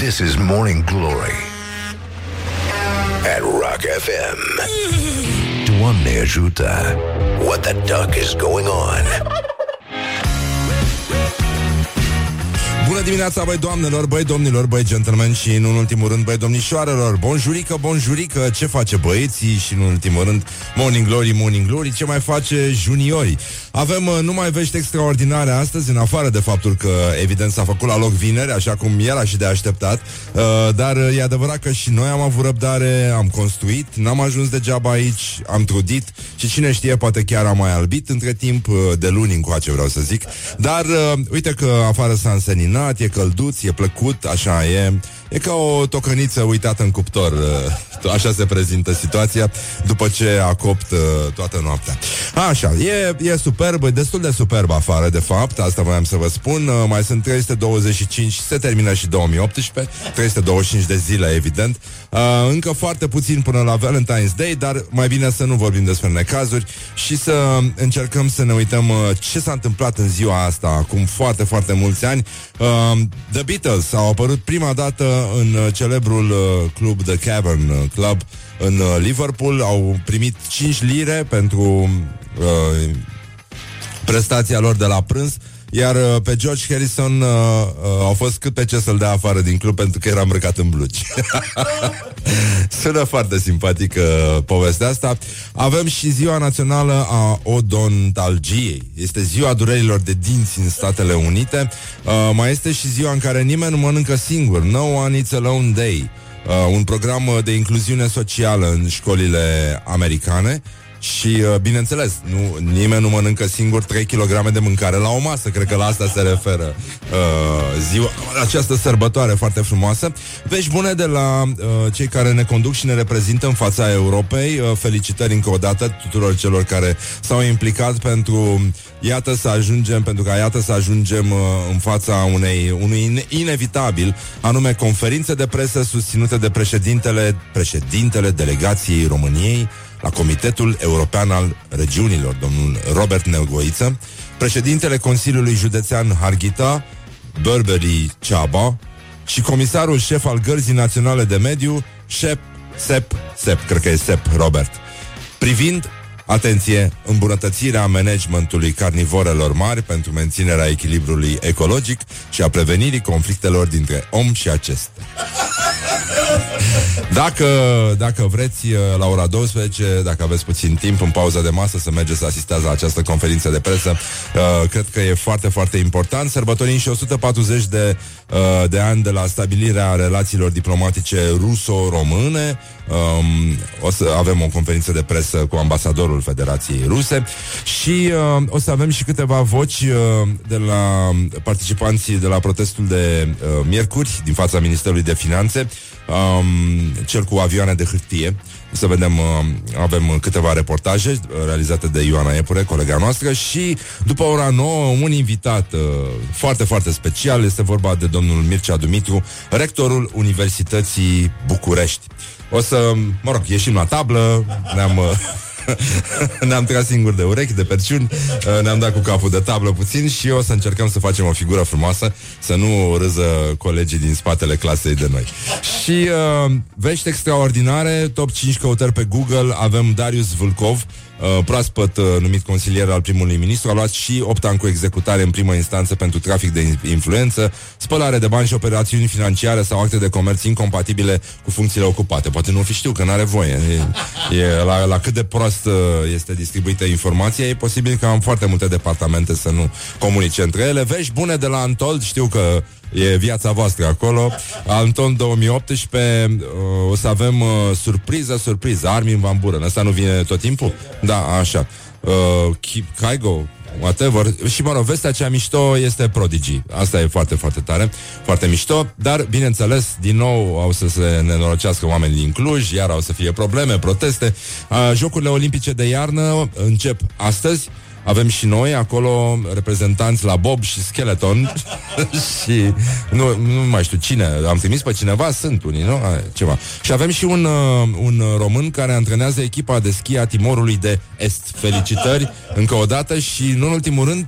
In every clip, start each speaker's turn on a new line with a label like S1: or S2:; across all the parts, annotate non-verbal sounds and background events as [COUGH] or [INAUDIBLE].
S1: This is Morning Glory at Rock FM. Doamne ajută! What the duck is going on?
S2: Bună dimineața, băi doamnelor, băi domnilor, băi gentlemen și în ultimul rând, băi domnișoarelor Bonjurică, bonjurică, ce face băieții și în ultimul rând Morning Glory, Morning Glory, ce mai face juniorii Avem uh, numai vești extraordinare astăzi, în afară de faptul că evident s-a făcut la loc vineri, așa cum era și de așteptat uh, Dar uh, e adevărat că și noi am avut răbdare, am construit, n-am ajuns degeaba aici, am trudit și cine știe, poate chiar am mai albit între timp, uh, de luni încoace vreau să zic Dar uh, uite că afară s-a înseninat minunat, e călduț, e plăcut, așa e. E ca o tocăniță uitată în cuptor. Uh, așa se prezintă situația după ce a copt uh, toată noaptea. Așa, e, e superb, e destul de superb afară, de fapt, asta voiam să vă spun. Uh, mai sunt 325, se termină și 2018, 325 de zile, evident. Încă foarte puțin până la Valentine's Day, dar mai bine să nu vorbim despre necazuri și să încercăm să ne uităm ce s-a întâmplat în ziua asta, acum foarte, foarte mulți ani. The Beatles au apărut prima dată în uh, celebrul uh, club The Cavern uh, Club în uh, Liverpool. Au primit 5 lire pentru uh, prestația lor de la prânz. Iar uh, pe George Harrison uh, uh, au fost cât pe ce să-l dea afară din club pentru că era îmbrăcat în blugi. [LAUGHS] Sună foarte simpatică uh, povestea asta. Avem și ziua națională a odontalgiei. Este ziua durerilor de dinți în Statele Unite. Uh, mai este și ziua în care nimeni nu mănâncă singur. No one eats alone day. Uh, un program de incluziune socială în școlile americane. Și, uh, bineînțeles, nu, nimeni nu mănâncă singur 3 kg de mâncare la o masă. Cred că la asta se referă uh, ziua, această sărbătoare foarte frumoasă. Vești bune de la uh, cei care ne conduc și ne reprezintă în fața Europei. Uh, felicitări încă o dată tuturor celor care s-au implicat pentru iată să ajungem, pentru ca iată să ajungem uh, în fața unei, unui inevitabil, anume conferințe de presă susținute de președintele, președintele delegației României, la Comitetul European al Regiunilor, domnul Robert Nelgoiță, președintele Consiliului Județean Harghita, Burberry Ceaba, și comisarul șef al Gărzii Naționale de Mediu, Shep, Sep, Sep, cred că e Sep Robert, privind Atenție, îmbunătățirea managementului carnivorelor mari pentru menținerea echilibrului ecologic și a prevenirii conflictelor dintre om și acestea. Dacă, dacă vreți, uh, la ora 12, dacă aveți puțin timp în pauza de masă să mergeți să asistați la această conferință de presă, uh, cred că e foarte, foarte important. Sărbătorim și 140 de, uh, de ani de la stabilirea relațiilor diplomatice ruso-române. Um, o să avem o conferință de presă cu ambasadorul Federației Ruse și uh, o să avem și câteva voci uh, de la participanții de la protestul de uh, miercuri din fața Ministerului de Finanțe um, cel cu avioane de hârtie. Să vedem, uh, avem câteva reportaje uh, realizate de Ioana Epure, colega noastră, și după ora 9, un invitat uh, foarte, foarte special. Este vorba de domnul Mircea Dumitru, rectorul Universității București. O să, mă rog, ieșim la tablă, ne-am... Uh, [LAUGHS] ne-am tras singur de urechi, de perciuni, uh, ne-am dat cu capul de tablă puțin și o să încercăm să facem o figură frumoasă, să nu râză colegii din spatele clasei de noi. Și uh, vești extraordinare, top 5 căutări pe Google, avem Darius Vulcov, uh, proaspăt uh, numit consilier al primului ministru, a luat și 8 ani cu executare în primă instanță pentru trafic de influență, spălare de bani și operațiuni financiare sau acte de comerț incompatibile cu funcțiile ocupate. Poate nu fi știu că nu are voie. E, e la, la cât de prost uh, este distribuită informația, e posibil că am foarte multe departamente să nu comunice între ele. Vești bune de la Antold, știu că E viața voastră acolo. Anton 2018 uh, o să avem uh, surpriză, surpriză. Armin Van Buren. Asta nu vine tot timpul? Da, așa. Uh, Kaigo, whatever. Și, mă rog, vestea cea mișto este Prodigy. Asta e foarte, foarte tare, foarte mișto, dar, bineînțeles, din nou au să se nenorocească oamenii din Cluj, iar au să fie probleme, proteste. Uh, Jocurile Olimpice de iarnă încep astăzi. Avem și noi acolo reprezentanți la Bob și Skeleton [LAUGHS] și nu, nu mai știu cine, am trimis pe cineva, sunt unii, nu? A, ceva. Și avem și un, uh, un român care antrenează echipa de schi a Timorului de Est. Felicitări încă o dată și, nu în ultimul rând,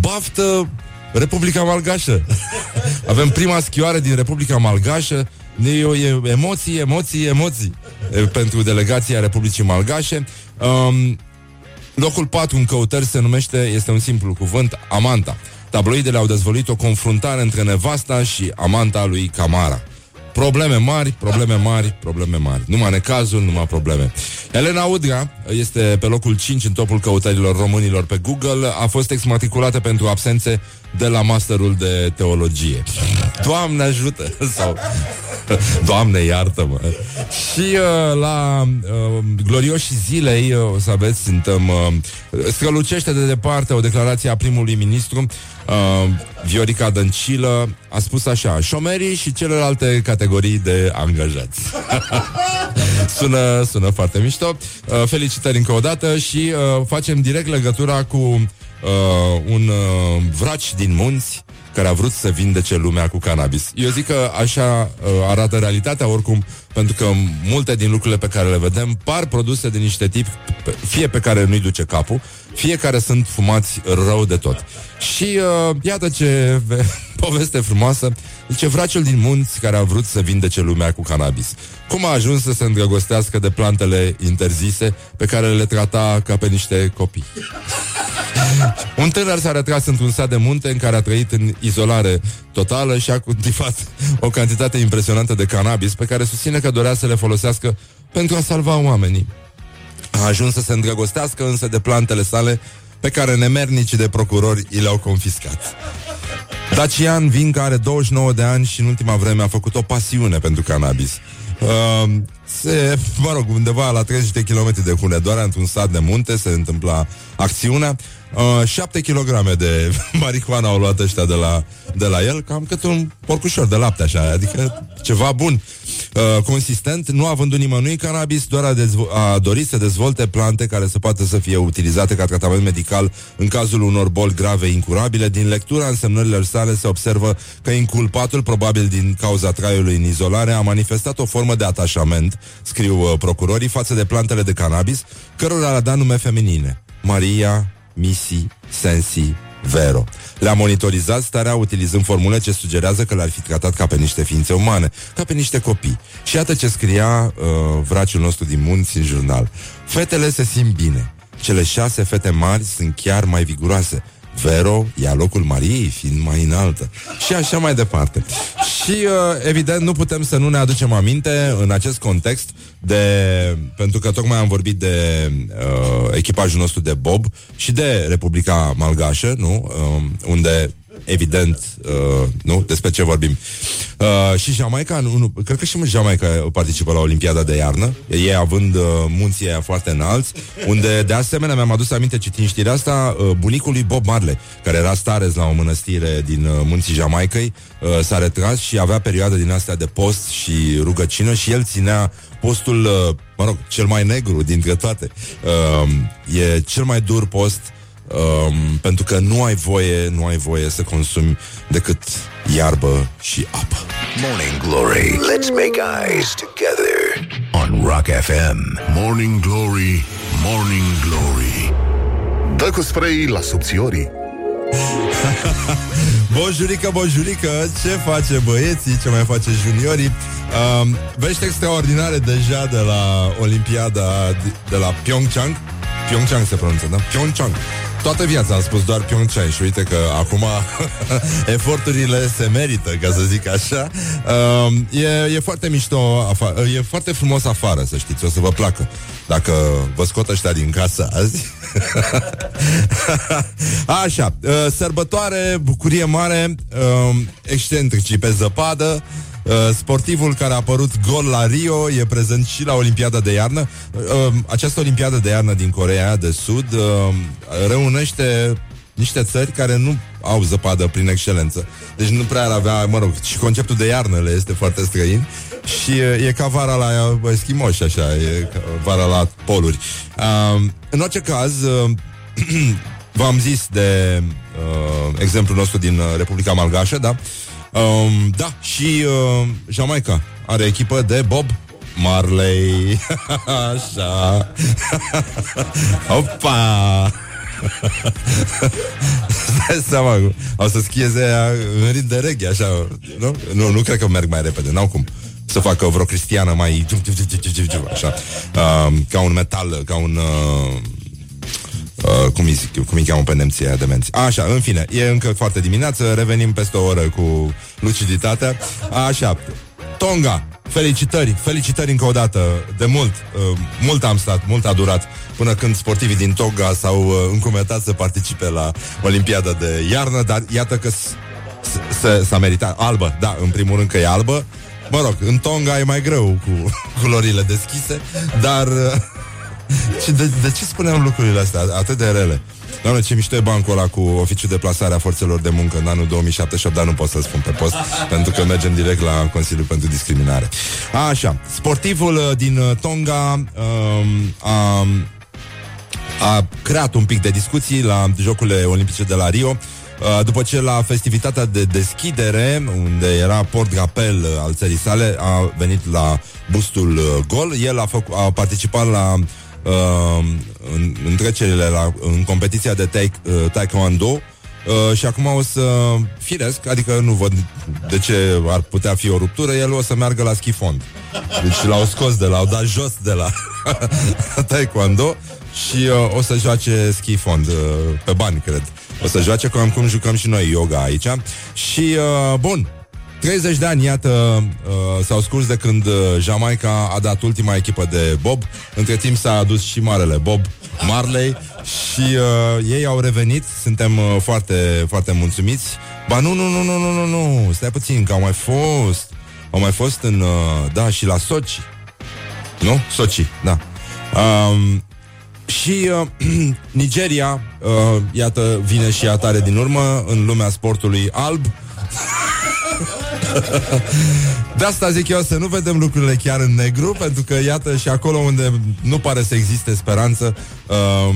S2: baftă Republica Malgașă. [LAUGHS] Avem prima schioare din Republica Malgașă. E, e emoții, emoții, emoții e, pentru delegația Republicii Malgașe. Um, locul 4 în căutări se numește, este un simplu cuvânt, Amanta. Tabloidele au dezvăluit o confruntare între nevasta și amanta lui Camara. Probleme mari, probleme mari, probleme mari. Numai necazuri, numai probleme. Elena Udrea este pe locul 5 în topul căutărilor românilor pe Google. A fost exmatriculată pentru absențe de la masterul de teologie. Doamne ajută! [LAUGHS] Sau... [LAUGHS] Doamne iartă-mă! Și uh, la uh, glorioșii zilei, uh, o să aveți, suntem... Uh, strălucește de departe o declarație a primului ministru uh, Viorica Dăncilă a spus așa Șomerii și celelalte categorii de angajați [LAUGHS] sună, sună foarte mișto uh, Felicitări încă o dată Și uh, facem direct legătura cu uh, Un uh, vraci din munți care a vrut să vindece lumea cu cannabis. Eu zic că așa uh, arată realitatea oricum, pentru că multe din lucrurile pe care le vedem par produse de niște tipi, fie pe care nu-i duce capul, fie care sunt fumați rău de tot. Și uh, iată ce [LAUGHS] poveste frumoasă, ce vraciul din munți care a vrut să vindece lumea cu cannabis. Cum a ajuns să se îndrăgostească de plantele interzise pe care le trata ca pe niște copii. [LAUGHS] Un tânăr s-a retras într-un sat de munte în care a trăit în izolare totală și a cultivat o cantitate impresionantă de cannabis pe care susține că dorea să le folosească pentru a salva oamenii. A ajuns să se îndrăgostească însă de plantele sale pe care nemernicii de procurori i le-au confiscat. Dacian Vinca are 29 de ani și în ultima vreme a făcut o pasiune pentru cannabis. Uh, se, mă rog, undeva la 30 de kilometri de Hunedoara, într-un sat de munte, se întâmpla acțiunea. Uh, 7 kg de [LAUGHS] marihuana au luat ăștia de la, de la el, cam cât un porcușor de lapte, așa, adică ceva bun, uh, consistent, nu a vândut nimănui cannabis, doar a, dezvo- a dorit să dezvolte plante care să poată să fie utilizate ca tratament medical în cazul unor boli grave incurabile. Din lectura însemnărilor sale se observă că inculpatul, probabil din cauza traiului în izolare, a manifestat o formă de atașament, scriu uh, procurorii, față de plantele de cannabis, cărora le-a dat nume feminine. Maria, Misi, Sensi, Vero. Le-a monitorizat starea utilizând formule ce sugerează că le-ar fi tratat ca pe niște ființe umane, ca pe niște copii. Și iată ce scria uh, vraciul nostru din munți în jurnal. Fetele se simt bine. Cele șase fete mari sunt chiar mai viguroase. Vero ia locul Mariei fiind mai înaltă. Și așa mai departe. Și, uh, evident, nu putem să nu ne aducem aminte în acest context de... Pentru că tocmai am vorbit de uh, echipajul nostru de Bob și de Republica Malgașă, nu? Uh, unde evident, uh, nu? Despre ce vorbim. Uh, și Jamaica, nu, nu, cred că și Jamaica participă la Olimpiada de iarnă, ei având uh, munții aia foarte înalți, unde de asemenea mi-am adus aminte citind știrea asta, uh, bunicul lui Bob Marley, care era starez la o mănăstire din uh, munții Jamaicăi, uh, s-a retras și avea perioadă din astea de post și rugăcină și el ținea postul, uh, mă rog, cel mai negru dintre toate. Uh, e cel mai dur post um, pentru că nu ai voie, nu ai voie să consumi decât iarbă și apă.
S1: Morning Glory. Let's make eyes together on Rock FM.
S3: Morning Glory, Morning Glory Dă cu spray la subțiorii [LAUGHS]
S2: Bonjurică, bonjurică, ce face băieții, ce mai face juniorii um, Vești extraordinare deja de la Olimpiada de la Pyeongchang Pyeongchang se pronunță, da? Pyeongchang Toată viața am spus doar Pyeongchang și uite că acum [LAUGHS] eforturile se merită, ca să zic așa. Uh, e, e foarte mișto, afa- e foarte frumos afară, să știți, o să vă placă. Dacă vă scot ăștia din casă azi. [LAUGHS] așa, uh, sărbătoare, bucurie mare, uh, excentricii pe zăpadă, Uh, sportivul care a apărut gol la Rio e prezent și la Olimpiada de iarnă. Uh, această Olimpiadă de iarnă din Coreea de Sud uh, reunește niște țări care nu au zăpadă prin excelență. Deci nu prea ar avea, mă rog, și conceptul de iarnă le este foarte străin și e, e ca vara la eschimoși, așa, e ca vara la poluri. Uh, în orice caz, uh, [CLEARS THROAT] v-am zis de uh, exemplul nostru din uh, Republica Malgașă, da? Um, da, și uh, Jamaica are echipă de Bob Marley. [LAUGHS] Așa. [LAUGHS] Opa! [LAUGHS] dai seama, au să schieze aia în ritm de reggae, așa, nu? Nu, nu cred că merg mai repede, n-au cum să facă vreo cristiană mai așa, uh, ca un metal, ca un uh, Uh, cum, îi, cum îi cheamă pe nemții aia demenți. Așa, în fine, e încă foarte dimineață, revenim peste o oră cu luciditatea. Așa, Tonga, felicitări, felicitări încă o dată, de mult, uh, mult am stat, mult a durat, până când sportivii din Tonga s-au uh, încumetat să participe la Olimpiada de iarnă, dar iată că s-a meritat, albă, da, în primul rând că e albă, Mă rog, în Tonga e mai greu cu culorile deschise, dar... Uh, [LAUGHS] și de, de ce spuneam lucrurile astea atât de rele? Doamne, ce mișto e bancul ăla cu oficiul de plasare a forțelor de muncă în anul 2078, dar nu pot să spun pe post, [LAUGHS] pentru că mergem direct la Consiliul pentru Discriminare. Așa, sportivul uh, din uh, Tonga um, a, a creat un pic de discuții la Jocurile Olimpice de la Rio, Uh, după ce la festivitatea de deschidere, unde era port gapel uh, al țării sale, a venit la bustul uh, gol. El a, făc, a participat la uh, în, în trecerile la, în competiția de taek, uh, taekwondo uh, și acum o să firesc, adică nu văd de ce ar putea fi o ruptură, el o să meargă la schifond. Deci l-au scos de la, au dat jos de la [LAUGHS] taekwondo și uh, o să joace schifond uh, pe bani, cred. O să joace cum, cum jucăm și noi yoga aici. Și, uh, bun, 30 de ani, iată, uh, s-au scurs de când uh, Jamaica a dat ultima echipă de Bob. Între timp s-a adus și marele Bob Marley și uh, ei au revenit. Suntem uh, foarte, foarte mulțumiți. Ba nu, nu, nu, nu, nu, nu, nu, stai puțin, că au mai fost. Au mai fost în, uh, da, și la Sochi. Nu? Sochi, da. Um, și uh, [CLEARS THROAT] Nigeria, uh, iată, vine și atare din urmă în lumea sportului alb. [LAUGHS] De asta zic eu să nu vedem lucrurile chiar în negru, pentru că iată și acolo unde nu pare să existe speranță, uh,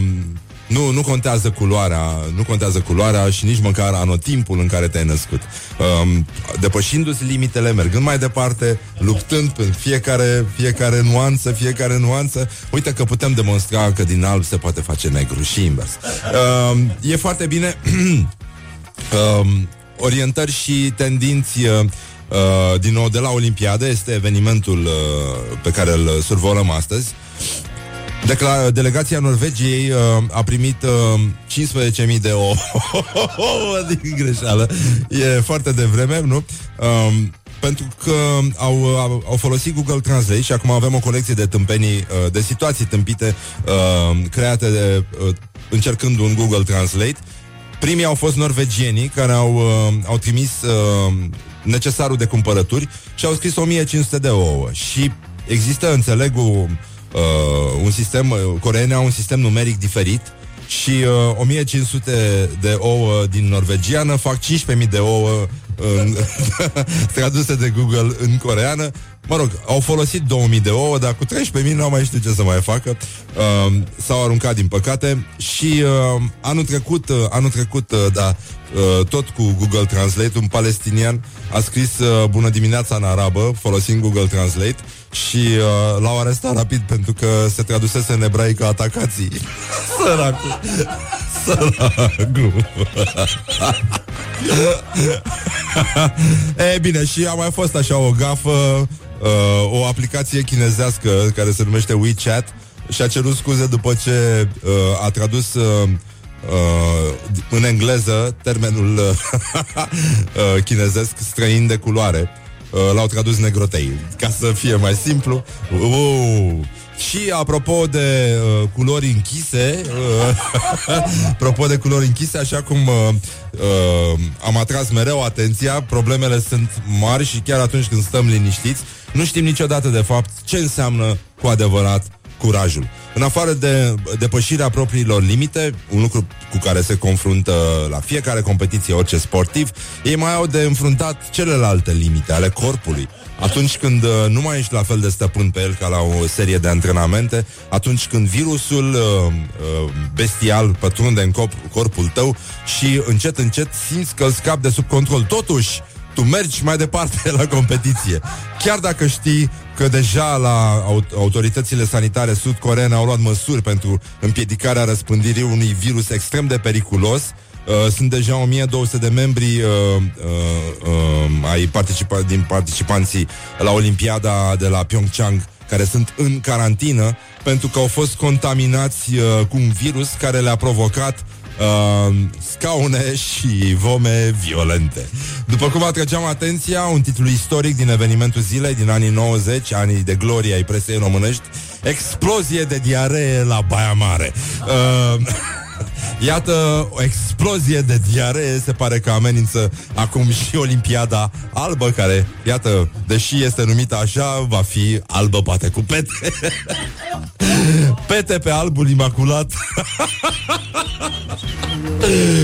S2: nu, nu contează culoarea, nu contează culoarea și nici măcar anotimpul în care te-ai născut. Um, depășindu-ți limitele, mergând mai departe, luptând în fiecare, fiecare nuanță, fiecare nuanță, uite că putem demonstra că din alb se poate face negru și invers. Um, e foarte bine [CLEARS THROAT] um, orientări și tendinți uh, Uh, din nou de la Olimpiadă, este evenimentul uh, pe care îl survolăm astăzi. Decla- delegația Norvegiei uh, a primit uh, 15.000 de ouă [LAUGHS] din greșeală. E foarte devreme, nu? Um, pentru că au, au, au folosit Google Translate și acum avem o colecție de tâmpenii, uh, de situații tâmpite uh, create de, uh, încercând un Google Translate. Primii au fost norvegienii care au, uh, au trimis uh, necesarul de cumpărături și au scris 1500 de ouă. Și există, înțeleg, o uh, un sistem, uh, coreenii au un sistem numeric diferit și uh, 1500 de ouă din norvegiană fac 15.000 de ouă în, [LAUGHS] traduse de Google în coreană. Mă rog, au folosit 2000 de ouă, dar cu 13.000 nu au mai știut ce să mai facă. Uh, s-au aruncat, din păcate. Și uh, anul trecut, uh, anul trecut, uh, da, uh, tot cu Google Translate, un palestinian a scris uh, Bună dimineața în arabă, folosind Google Translate și uh, l-au arestat rapid pentru că se tradusese în ebraică atacații. [LAUGHS] Săracul. Săracul. [LAUGHS] e bine, și a mai fost așa o gafă, uh, o aplicație chinezească care se numește WeChat și a cerut scuze după ce uh, a tradus uh, uh, în engleză termenul uh, [LAUGHS] chinezesc străin de culoare Uh, l-au tradus negrotei, ca să fie mai simplu. Uh, și apropo de uh, culori închise, uh, [LAUGHS] apropo de culori închise, așa cum uh, uh, am atras mereu atenția, problemele sunt mari și chiar atunci când stăm liniștiți, nu știm niciodată de fapt ce înseamnă cu adevărat curajul. În afară de depășirea propriilor limite, un lucru cu care se confruntă la fiecare competiție orice sportiv, ei mai au de înfruntat celelalte limite ale corpului. Atunci când uh, nu mai ești la fel de stăpân pe el ca la o serie de antrenamente, atunci când virusul uh, uh, bestial pătrunde în corp, corpul tău și încet, încet simți că îl scapi de sub control. Totuși, tu mergi mai departe [LAUGHS] la competiție. Chiar dacă știi că deja la autoritățile sanitare sud-coreene au luat măsuri pentru împiedicarea răspândirii unui virus extrem de periculos, Uh, sunt deja 1200 de membri uh, uh, uh, ai participa- din participanții la Olimpiada de la Pyeongchang care sunt în carantină pentru că au fost contaminați uh, cu un virus care le-a provocat uh, scaune și vome violente. După cum atrăgeam atenția, un titlu istoric din evenimentul zilei din anii 90, anii de glorie ai presei românești, explozie de diaree la Baia Mare. Uh, [LAUGHS] Iată, o explozie de diaree se pare că amenință acum și Olimpiada albă, care, iată, deși este numită așa, va fi albă poate cu pete. [LAUGHS] pete pe albul imaculat [LAUGHS]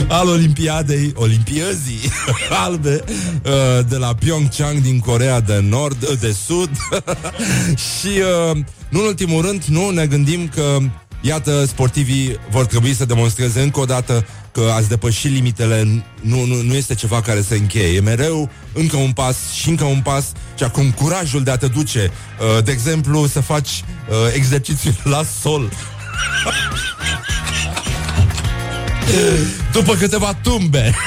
S2: al Olimpiadei, Olimpiezii [LAUGHS] albe uh, de la Pyeongchang din Corea de Nord, uh, de Sud. și, uh, nu în ultimul rând, nu ne gândim că Iată, sportivii vor trebui să demonstreze încă o dată că ați depășit limitele, nu, nu, nu este ceva care se încheie. E mereu încă un pas și încă un pas și acum curajul de a te duce, uh, de exemplu, să faci uh, exerciții la sol. [LAUGHS] După câteva tumbe. [LAUGHS]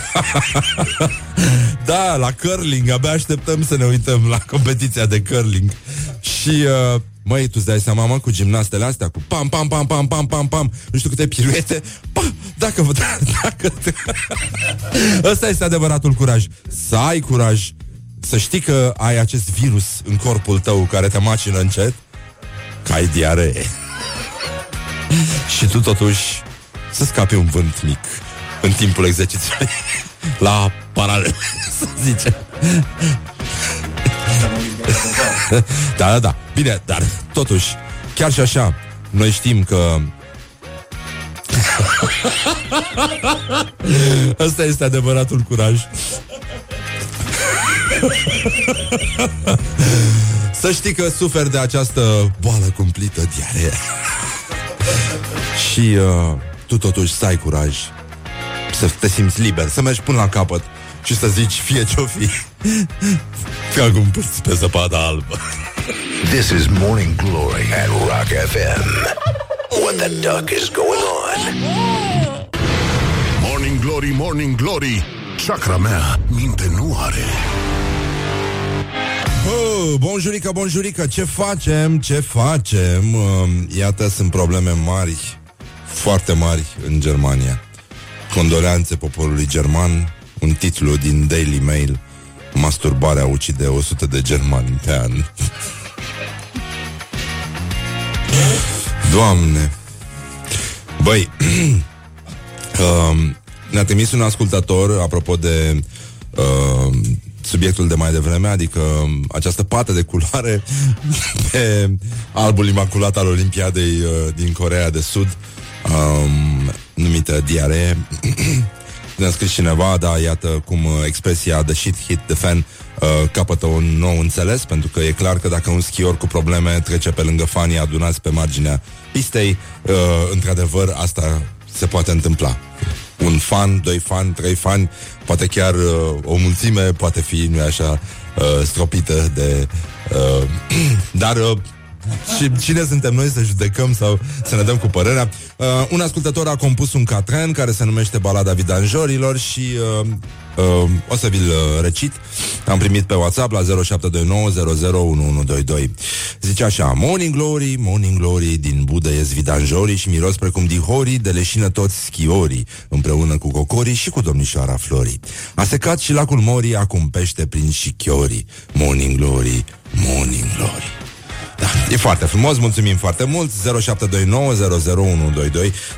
S2: [LAUGHS] da, la curling, abia așteptăm să ne uităm la competiția de curling. Și, uh, măi, tu îți dai seama, mă, cu gimnastele astea, cu pam, pam, pam, pam, pam, pam, pam, nu știu câte piruete, pa, dacă, [LAUGHS] dacă, [LAUGHS] ăsta este adevăratul curaj. Să ai curaj, să știi că ai acest virus în corpul tău care te macină încet, că ai diaree. și tu totuși să scapi un vânt mic în timpul exercițiului [LAUGHS] la paralel, [LAUGHS] să zice. [LAUGHS] da, da, da. Bine, dar totuși, chiar și așa, noi știm că Asta este adevăratul curaj. Să știi că suferi de această boală cumplită, diaree. Și uh, tu totuși să ai curaj să te simți liber, să mergi până la capăt și să zici fie ce-o fi. [LAUGHS] Ca cum pe zăpada albă.
S1: This is Morning Glory at Rock FM. What the duck is going on?
S3: Morning Glory, Morning Glory Chakra mea minte nu are
S2: Oh, bonjurică, bonjurică, ce facem, ce facem? Uh, iată, sunt probleme mari, foarte mari în Germania. Condoleanțe poporului german, un titlu din Daily Mail, Masturbarea ucide 100 de germani pe an. Doamne! Băi, [CLEARS THROAT] uh, ne-a trimis un ascultător apropo de uh, subiectul de mai devreme, adică această pată de culoare [LAUGHS] pe albul imaculat al Olimpiadei uh, din Corea de Sud, um, numită diaree. [CLEARS THROAT] Ne-a scris cineva, da, iată cum uh, expresia the shit hit the fan uh, capătă un nou înțeles, pentru că e clar că dacă un schior cu probleme trece pe lângă fanii adunați pe marginea pistei, uh, într-adevăr, asta se poate întâmpla. Un fan, doi fan, trei fani, poate chiar uh, o mulțime poate fi, nu așa, uh, stropită de... Uh, [CLEARS THROAT] dar uh, și cine suntem noi să judecăm sau să ne dăm cu părerea? Uh, un ascultător a compus un catren care se numește Balada Vidanjorilor și uh, uh, o să vi-l uh, recit. Am primit pe WhatsApp la 0729001122. Zice așa, Morning Glory, Morning Glory, din Budă ies vidanjorii și miros precum dihorii, de leșină toți schiorii, împreună cu cocorii și cu domnișoara Florii. A secat și lacul Morii, acum pește prin șichiorii. Morning Glory, Morning Glory. Da, e foarte frumos, mulțumim foarte mult. 0729001122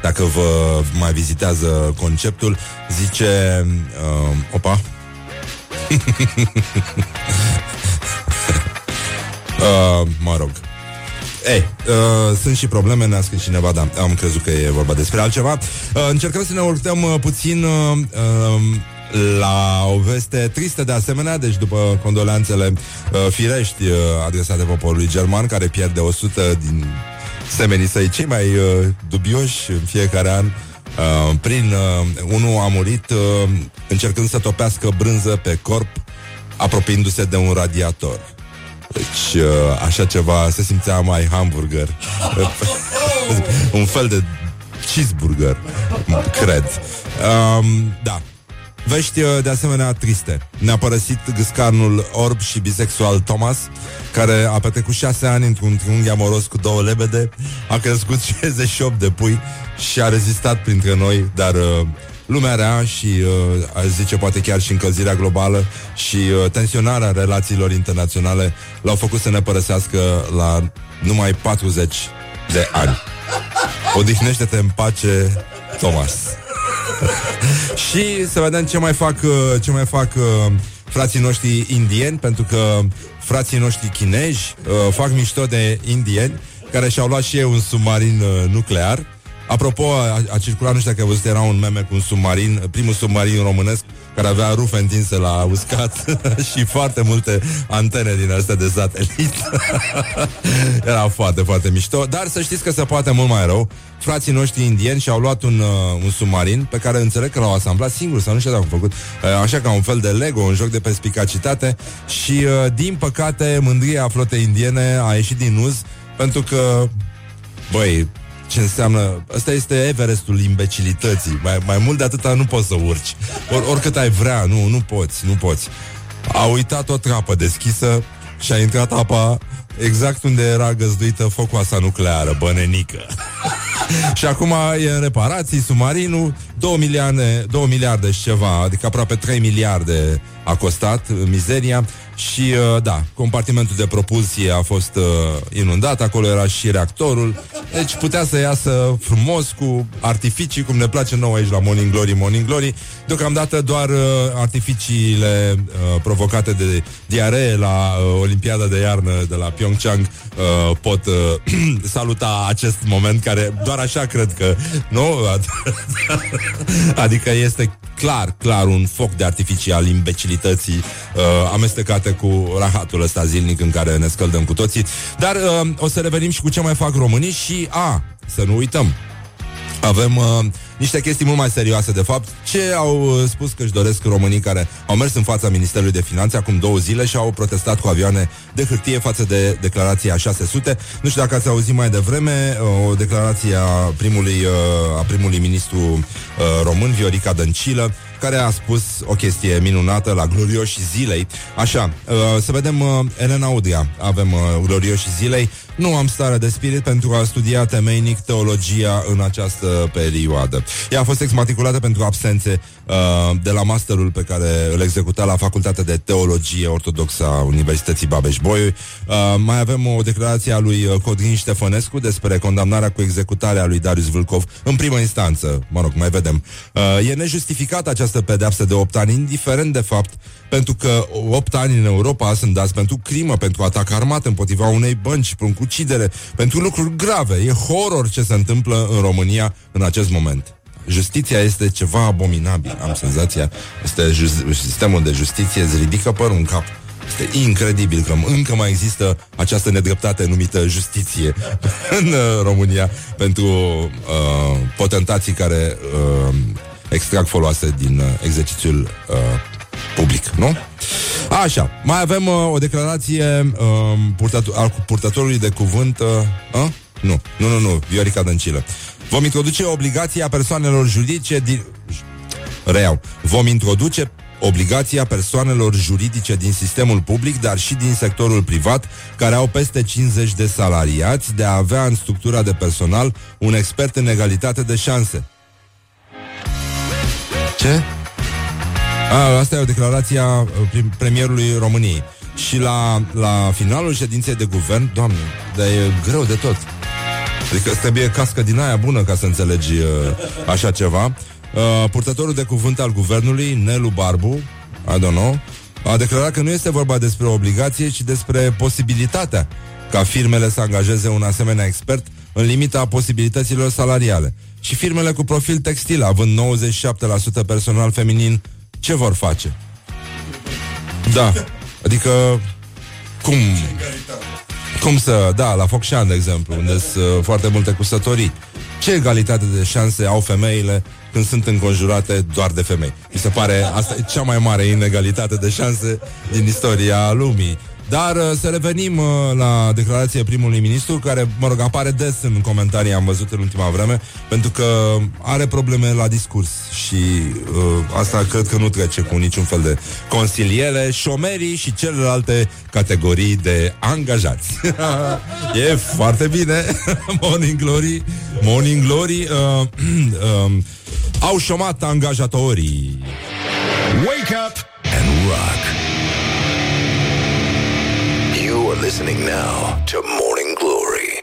S2: Dacă vă mai vizitează conceptul Zice uh, Opa. [LAUGHS] Uh, Mă rog. Ei, uh, sunt și probleme, ne-a scris cineva, dar am crezut că e vorba despre altceva. Uh, încercăm să ne urtăm uh, puțin uh, uh, la o veste tristă de asemenea, deci după condoleanțele uh, firești uh, adresate poporului german, care pierde 100 din semenii săi cei mai uh, dubioși în fiecare an, uh, prin uh, unul a murit uh, încercând să topească brânză pe corp, apropiindu-se de un radiator. Deci, uh, așa ceva se simțea mai hamburger. [LAUGHS] un fel de cheeseburger, cred. Um, da, Vești uh, de asemenea triste. Ne-a părăsit gâscarnul orb și bisexual Thomas, care a petrecut șase ani într-un triunghi amoros cu două lebede, a crescut [LAUGHS] 68 de pui și a rezistat printre noi, dar uh, lumea rea și, uh, aș zice, poate chiar și încălzirea globală și uh, tensionarea relațiilor internaționale l-au făcut să ne părăsească la numai 40 de ani. Odihnește-te în pace, Thomas. [LAUGHS] și să vedem ce mai fac, uh, ce mai fac uh, frații noștri indieni, pentru că frații noștri chinezi uh, fac mișto de indieni care și-au luat și ei un submarin nuclear. Apropo, a, a circulat, nu știu dacă văzut, era un meme cu un submarin, primul submarin românesc care avea rufe întinse la uscat [LAUGHS] și foarte multe antene din astea de satelit. [LAUGHS] Era foarte, foarte mișto. Dar să știți că se poate mult mai rău. Frații noștri indieni și-au luat un, uh, un submarin pe care înțeleg că l-au asamblat singur sau nu știu dacă au făcut. Uh, așa ca un fel de Lego, un joc de perspicacitate și, uh, din păcate, mândria flotei indiene a ieșit din uz pentru că, băi, ce înseamnă... Asta este Everestul imbecilității. Mai, mai mult de atâta nu poți să urci. Or, oricât ai vrea, nu, nu poți, nu poți. A uitat o trapă deschisă și a intrat apa exact unde era găzduită focoasa nucleară, bănenică. [LAUGHS] și acum e în reparații, submarinul, 2 miliarde, 2 miliarde și ceva, adică aproape 3 miliarde a costat mizeria și, uh, da, compartimentul de propulsie a fost uh, inundat, acolo era și reactorul, deci putea să iasă frumos cu artificii, cum ne place nouă aici la Morning Glory, Morning Glory. Deocamdată doar uh, artificiile uh, provocate de diaree la uh, Olimpiada de iarnă de la Pyeongchang uh, pot uh, [CLEARS THROAT] saluta acest moment care doar așa cred că, nu? [LAUGHS] adică este clar, clar un foc de artificii al imbecilității uh, amestecate cu rahatul ăsta zilnic în care ne scăldăm cu toții. Dar uh, o să revenim și cu ce mai fac românii și, a, să nu uităm, avem uh, niște chestii mult mai serioase, de fapt. Ce au uh, spus că își doresc românii care au mers în fața Ministerului de Finanțe acum două zile și au protestat cu avioane de hârtie față de declarația 600. Nu știu dacă ați auzit mai devreme uh, o declarație a primului, uh, a primului ministru uh, român, Viorica Dăncilă, care a spus o chestie minunată la glorioși zilei. Așa, uh, să vedem uh, Elena Udria. Avem uh, glorioși zilei. Nu am stare de spirit pentru a studia temeinic teologia în această perioadă. Ea a fost exmatriculată pentru absențe uh, de la masterul pe care îl executa la Facultatea de Teologie Ortodoxă a Universității Babeș-Bolyai. Uh, mai avem o declarație a lui uh, Codrin Ștefănescu despre condamnarea cu executarea lui Darius Vâlcov în primă instanță. Mă rog, mai vedem. Uh, e nejustificată această pedeapsă de 8 ani, indiferent de fapt pentru că 8 ani în Europa sunt dați pentru crimă, pentru atac armat împotriva unei bănci, pentru ucidere, pentru lucruri grave. E horror ce se întâmplă în România în acest moment. Justiția este ceva abominabil, am senzația. Este ju- sistemul de justiție îți ridică părul în cap. Este incredibil că încă mai există această nedreptate numită justiție [LAUGHS] în uh, România pentru uh, potentații care uh, extrag foloase din uh, exercițiul uh, public, nu? Așa, mai avem uh, o declarație uh, purtător, al purtătorului de cuvânt uh, uh? Nu, nu, nu, nu, Viorica Dăncilă Vom introduce obligația persoanelor juridice din... Reiau, vom introduce obligația persoanelor juridice din sistemul public, dar și din sectorul privat, care au peste 50 de salariați, de a avea în structura de personal un expert în egalitate de șanse. Ce? A, asta e o declarație a uh, premierului României. Și la, la finalul ședinței de guvern, doamne, dar e greu de tot. Adică îți trebuie cască din aia bună ca să înțelegi uh, așa ceva. Uh, purtătorul de cuvânt al guvernului, Nelu Barbu, I don't know, a declarat că nu este vorba despre obligație, ci despre posibilitatea ca firmele să angajeze un asemenea expert în limita posibilităților salariale. Și firmele cu profil textil, având 97% personal feminin, ce vor face? Da, adică cum cum să, da, la Focșan, de exemplu, unde sunt uh, foarte multe cusătorii. Ce egalitate de șanse au femeile când sunt înconjurate doar de femei? Mi se pare asta e cea mai mare inegalitate de șanse din istoria lumii. Dar uh, să revenim uh, la declarația primului ministru, care, mă rog, apare des în comentarii, am văzut în ultima vreme, pentru că are probleme la discurs și uh, asta cred că nu trece cu niciun fel de consiliere, șomerii și celelalte categorii de angajați. [LAUGHS] e foarte bine. [LAUGHS] Morning Glory, Morning Glory, uh, [CLEARS THROAT] uh, au șomat angajatorii.
S1: Wake up and rock. You are listening now to Morning Glory.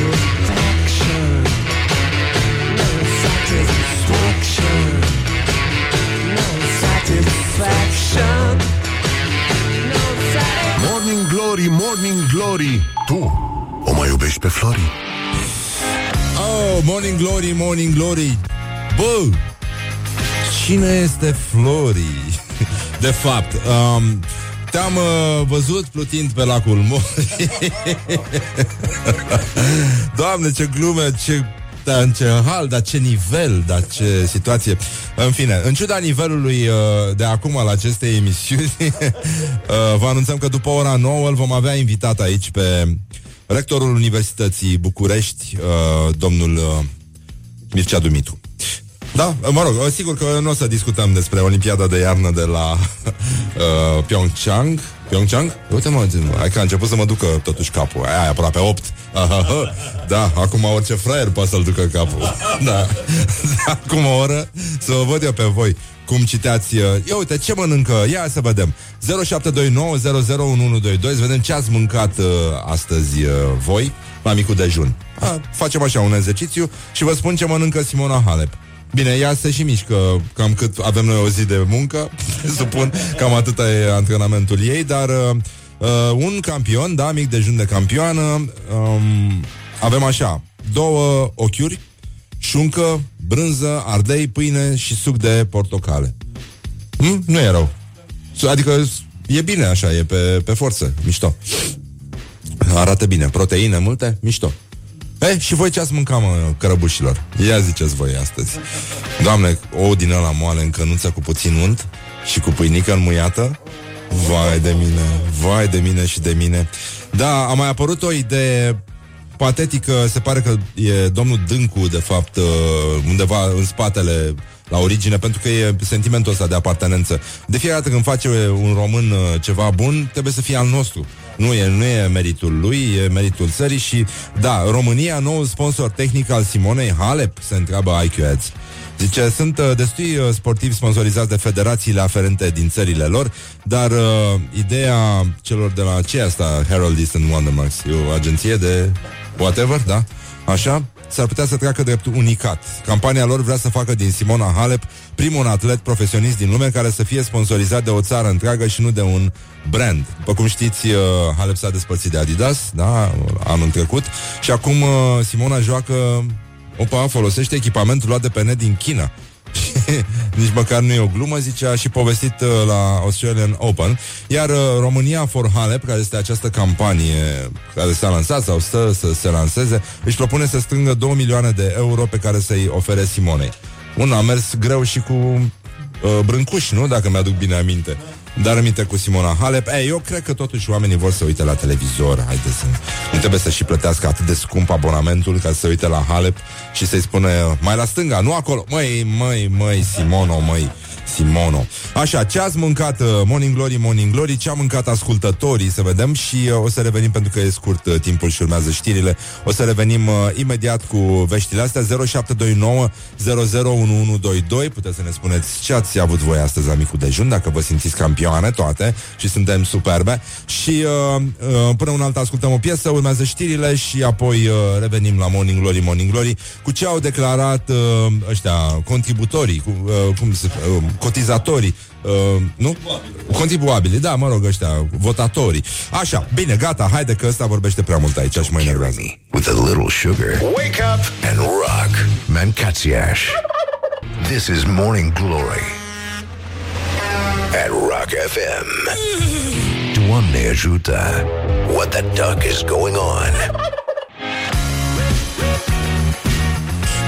S1: Satisfaction, no satisfaction, no satisfaction, no satisfaction.
S3: Morning Glory, Morning Glory Tu o mai iubești pe Flori?
S2: Oh, Morning Glory, Morning Glory Bă, cine este Flori? De fapt, um, te-am uh, văzut plutind pe lacul Mori [LAUGHS] Doamne, ce glume, ce dar în ce hal, dar ce nivel, dar ce situație. În fine, în ciuda nivelului uh, de acum al acestei emisiuni, [LAUGHS] uh, vă anunțăm că după ora 9 îl vom avea invitat aici pe rectorul Universității București, uh, domnul uh, Mircea Dumitru. Da, mă rog, sigur că nu o să discutăm despre Olimpiada de iarnă de la [LAUGHS] uh, Pyeongchang. Pyeongchang? Uite mă, hai că a început să mă ducă totuși capul. Aia e aproape 8. Aha, [LAUGHS] da, acum orice fraier poate să-l ducă capul. [LAUGHS] Da. Acum o oră să vă văd eu pe voi cum citeați. uh, Ia uite, ce mănâncă? Ia să vedem. 0729001122. Să vedem ce ați mâncat uh, astăzi uh, voi la micul dejun. A, facem așa un exercițiu și vă spun ce mănâncă Simona Halep. Bine, ea se și mișcă cam cât avem noi o zi de muncă, [LAUGHS] presupun, cam atâta e antrenamentul ei, dar uh, uh, un campion, da, mic dejun de campioană, um, avem așa, două ochiuri, șuncă, brânză, ardei, pâine și suc de portocale. Hm? Nu e rău. Adică e bine așa, e pe, pe forță, mișto. Arată bine, proteine multe, mișto. E, și voi ce ați mâncat, mă, cărăbușilor? Ia ziceți voi astăzi. Doamne, o din ăla moale în cănuță cu puțin unt și cu pâinică înmuiată? Vai de mine, vai de mine și de mine. Da, a mai apărut o idee patetică, se pare că e domnul Dâncu, de fapt, uh, undeva în spatele la origine, pentru că e sentimentul ăsta de apartenență. De fiecare dată când face un român uh, ceva bun, trebuie să fie al nostru. Nu e, nu e meritul lui, e meritul țării și, da, România, noul sponsor tehnic al Simonei Halep, se întreabă IQ Ads. Zice, sunt uh, destui uh, sportivi sponsorizați de federațiile aferente din țările lor, dar uh, ideea celor de la ce asta, Herald Eastern Wondermarks, e o agenție de whatever, da? Așa? S-ar putea să treacă drept unicat. Campania lor vrea să facă din Simona Halep primul atlet profesionist din lume care să fie sponsorizat de o țară întreagă și nu de un brand. După cum știți, uh, Halep s-a despărțit de Adidas, da, anul trecut, și acum uh, Simona joacă Opa, folosește echipamentul luat de pe net din China. [LAUGHS] Nici măcar nu e o glumă, zice, a și povestit uh, la Australian Open. Iar uh, România for Halep, care este această campanie care s-a lansat sau stă să se lanseze, își propune să strângă 2 milioane de euro pe care să-i ofere Simonei. Un a mers greu și cu uh, brâncuși, nu? Dacă mi-aduc bine aminte. Dar aminte cu Simona Halep. Ei, Eu cred că totuși oamenii vor să uite la televizor Haideți să... Nu trebuie să și plătească atât de scump abonamentul Ca să se uite la Halep Și să-i spune Mai la stânga, nu acolo. Măi, măi, măi, Simono, măi Simono. Așa, ce ați mâncat uh, Morning Glory, Morning Glory, ce a mâncat ascultătorii, să vedem și uh, o să revenim pentru că e scurt uh, timpul și urmează știrile. O să revenim uh, imediat cu veștile astea 0729 001122. Puteți să ne spuneți ce ați avut voi astăzi la micul dejun, dacă vă simțiți campioane toate și suntem superbe. Și uh, uh, până un alt ascultăm o piesă, urmează știrile și apoi uh, revenim la Morning Glory, Morning Glory cu ce au declarat uh, ăștia contributorii, cu, uh, cum se, uh, cotizatorii, uh, nu? Contribuabili, da, mă rog, ăștia, votatorii. Așa, bine, gata, haide că ăsta vorbește prea mult aici și mă enervează.
S1: With a little sugar. Wake up and rock. Mancațiaș. This is Morning Glory. At Rock FM. Doamne ajută. What the duck is going on?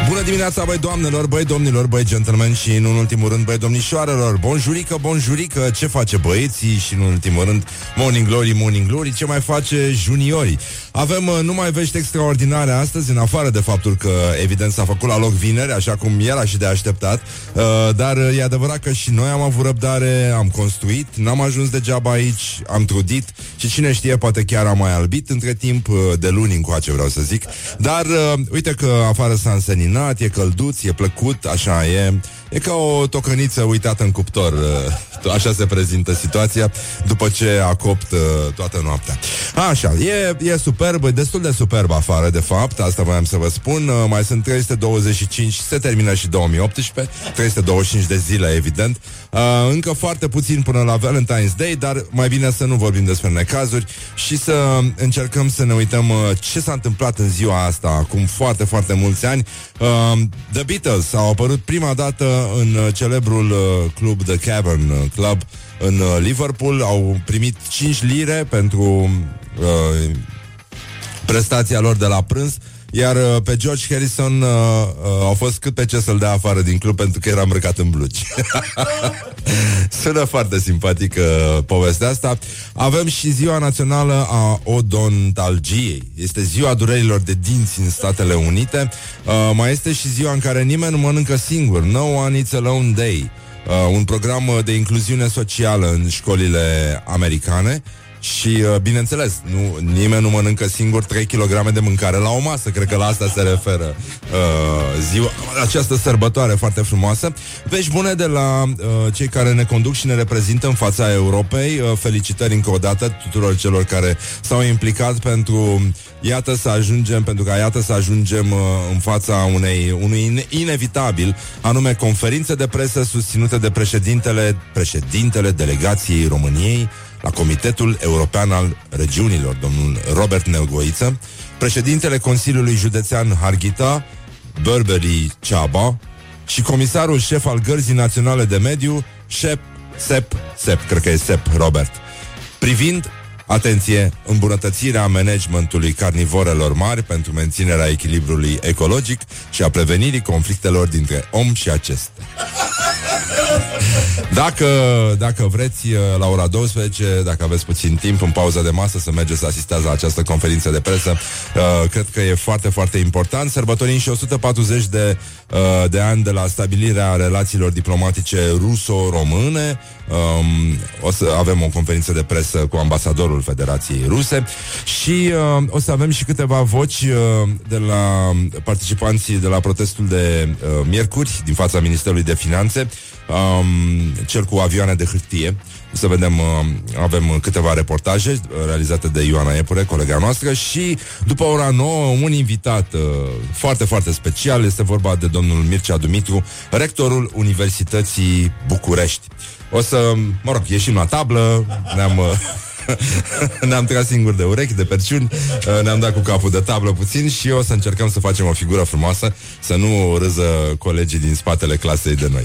S2: Bună Bună dimineața, băi doamnelor, băi domnilor, băi gentlemen și în ultimul rând, băi domnișoarelor. Bonjurică, bonjurică, ce face băieții și în ultimul rând Morning Glory, Morning Glory, ce mai face juniorii Avem uh, numai vești extraordinare astăzi, în afară de faptul că evident s-a făcut la loc vineri, așa cum era și de așteptat uh, Dar uh, e adevărat că și noi am avut răbdare, am construit, n-am ajuns degeaba aici, am trudit Și cine știe, poate chiar am mai albit între timp, de luni încoace vreau să zic Dar uite că afară s-a înseninat minunat, e călduț, e plăcut, așa e. E ca o tocăniță uitată în cuptor. Uh, așa se prezintă situația după ce a copt uh, toată noaptea. Așa, e, e superb, e destul de superb afară, de fapt, asta voiam să vă spun. Uh, mai sunt 325, se termină și 2018, 325 de zile, evident. Încă foarte puțin până la Valentine's Day, dar mai bine să nu vorbim despre necazuri și să încercăm să ne uităm ce s-a întâmplat în ziua asta, acum foarte, foarte mulți ani. The Beatles au apărut prima dată în uh, celebrul uh, club The Cavern uh, Club în Liverpool. Au primit 5 lire pentru uh, prestația lor de la prânz iar uh, pe George Harrison uh, uh, au fost cât pe ce să-l dea afară din club pentru că era îmbrăcat în blugi. [LAUGHS] Sună foarte simpatică uh, povestea asta. Avem și ziua națională a odontalgiei. Este ziua durerilor de dinți în Statele Unite. Uh, mai este și ziua în care nimeni nu mănâncă singur. No one eats alone day. Uh, un program de incluziune socială în școlile americane. Și, uh, bineînțeles, nu, nimeni nu mănâncă singur 3 kg de mâncare la o masă. Cred că la asta se referă uh, ziua, această sărbătoare foarte frumoasă. Vești bune de la uh, cei care ne conduc și ne reprezintă în fața Europei. Uh, felicitări încă o dată tuturor celor care s-au implicat pentru iată să ajungem, pentru ca iată să ajungem uh, în fața unei, unui inevitabil, anume conferințe de presă susținute de președintele, președintele delegației României la Comitetul European al Regiunilor, domnul Robert Nelgoiță, președintele Consiliului Județean Harghita, Burberry Ceaba, și comisarul șef al Gărzii Naționale de Mediu, Shep, Sep, Sep, cred că e Sep Robert, privind Atenție, îmbunătățirea managementului carnivorelor mari pentru menținerea echilibrului ecologic și a prevenirii conflictelor dintre om și acestea. Dacă, dacă vreți, uh, la ora 12, dacă aveți puțin timp în pauza de masă să mergeți să asistați la această conferință de presă, uh, cred că e foarte, foarte important. Sărbătorim și 140 de, uh, de ani de la stabilirea relațiilor diplomatice ruso-române. Um, o să avem o conferință de presă cu ambasadorul Federației Ruse și uh, o să avem și câteva voci uh, de la participanții de la protestul de uh, miercuri din fața Ministerului de Finanțe um, cel cu avioane de hârtie. Să vedem, uh, avem câteva reportaje uh, realizate de Ioana Epure, colega noastră, și după ora 9, un invitat uh, foarte, foarte special. Este vorba de domnul Mircea Dumitru, rectorul Universității București. O să, mă rog, ieșim la tablă, ne-am... Uh, [LAUGHS] ne-am tras singur de urechi, de perciuni, uh, ne-am dat cu capul de tablă puțin și o să încercăm să facem o figură frumoasă, să nu râză colegii din spatele clasei de noi.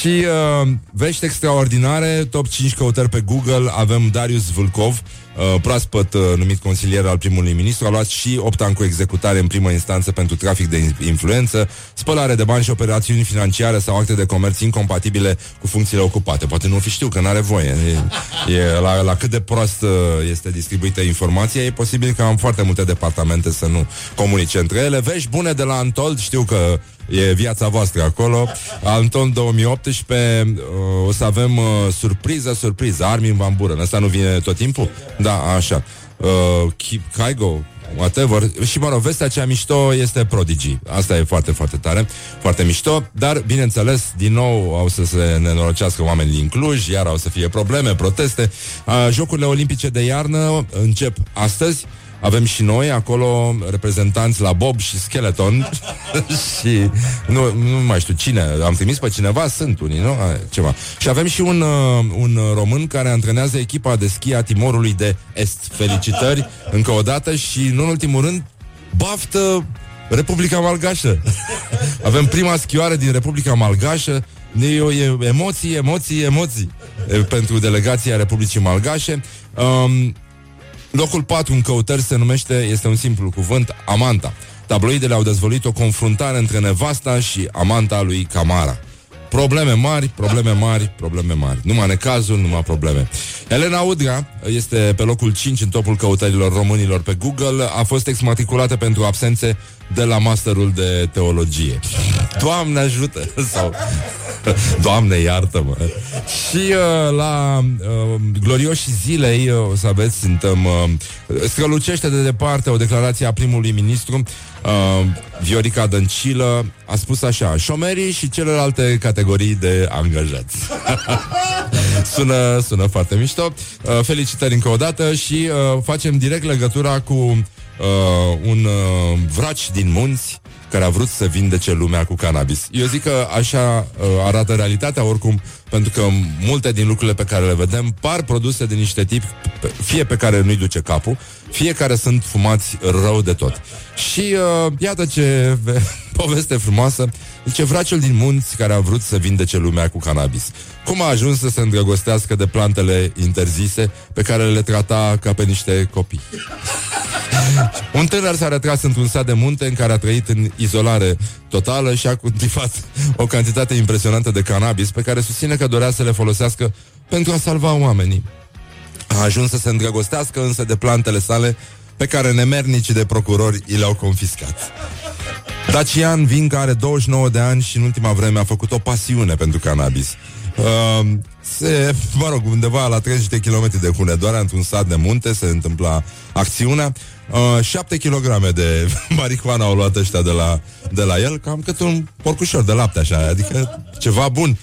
S2: Și uh, vești extraordinare, top 5 căutări pe Google, avem Darius Vulcov, uh, proaspăt uh, numit consilier al primului ministru, a luat și 8 ani cu executare în primă instanță pentru trafic de influență, spălare de bani și operațiuni financiare sau acte de comerț incompatibile cu funcțiile ocupate. Poate nu fi știu că nu are voie. E, e la, la cât de prost uh, este distribuită informația, e posibil că am foarte multe departamente să nu comunice între ele. Vești bune de la Antold, știu că E viața voastră acolo. Anton 2018 uh, o să avem uh, surpriză, surpriză. Armin Van Buren. Asta nu vine tot timpul? Da, așa. Uh, Kaigo, whatever. Și, mă rog, vestea cea mișto este Prodigy. Asta e foarte, foarte tare, foarte mișto, dar, bineînțeles, din nou au să se nenorocească oameni din Cluj, iar au să fie probleme, proteste. Uh, Jocurile Olimpice de iarnă încep astăzi. Avem și noi acolo reprezentanți la Bob și Skeleton [LAUGHS] și nu, nu mai știu cine, am trimis pe cineva, sunt unii, nu? A, ceva. Și avem și un, uh, un român care antrenează echipa de schi a Timorului de Est. Felicitări încă o dată și, în ultimul rând, baftă Republica Malgașă. [LAUGHS] avem prima schioară din Republica Malgașă E emoții, emoții, emoții pentru delegația Republicii Malgașe. Um, Locul 4 în căutări se numește, este un simplu cuvânt, Amanta. Tabloidele au dezvăluit o confruntare între nevasta și amanta lui Camara. Probleme mari, probleme mari, probleme mari. Numai necazuri, numai probleme. Elena Udrea este pe locul 5 în topul căutărilor românilor pe Google. A fost exmatriculată pentru absențe de la masterul de teologie. Doamne ajută! [LAUGHS] Sau... Doamne iartă-mă! Și uh, la uh, glorioși zilei, uh, o să aveți, suntem... Uh, strălucește de departe o declarație a primului ministru uh, Viorica Dăncilă a spus așa Șomerii și celelalte categorii de angajați [LAUGHS] sună, sună foarte mișto uh, Felicitări încă o dată Și uh, facem direct legătura cu uh, Un uh, vraci din munți care a vrut să vindece lumea cu cannabis. Eu zic că așa uh, arată realitatea oricum, pentru că multe din lucrurile pe care le vedem par produse de niște tipi, fie pe care nu-i duce capul, fie care sunt fumați rău de tot. Și uh, iată ce [LAUGHS] poveste frumoasă, zice vraciul din munți care a vrut să vindece lumea cu cannabis. Cum a ajuns să se îndrăgostească de plantele interzise pe care le trata ca pe niște copii. Un tânăr s-a retras într-un sat de munte în care a trăit în izolare totală și a cultivat o cantitate impresionantă de cannabis pe care susține că dorea să le folosească pentru a salva oamenii. A ajuns să se îndrăgostească însă de plantele sale pe care nemernicii de procurori i le-au confiscat. Dacian Vinca are 29 de ani și în ultima vreme a făcut o pasiune pentru cannabis. Uh, se, mă rog, undeva la 30 de kilometri de Hunedoara, într-un sat de munte, se întâmpla acțiunea. Uh, 7 kg de [LAUGHS] marihuana au luat ăștia de la, de la el, cam cât un porcușor de lapte, așa, adică ceva bun.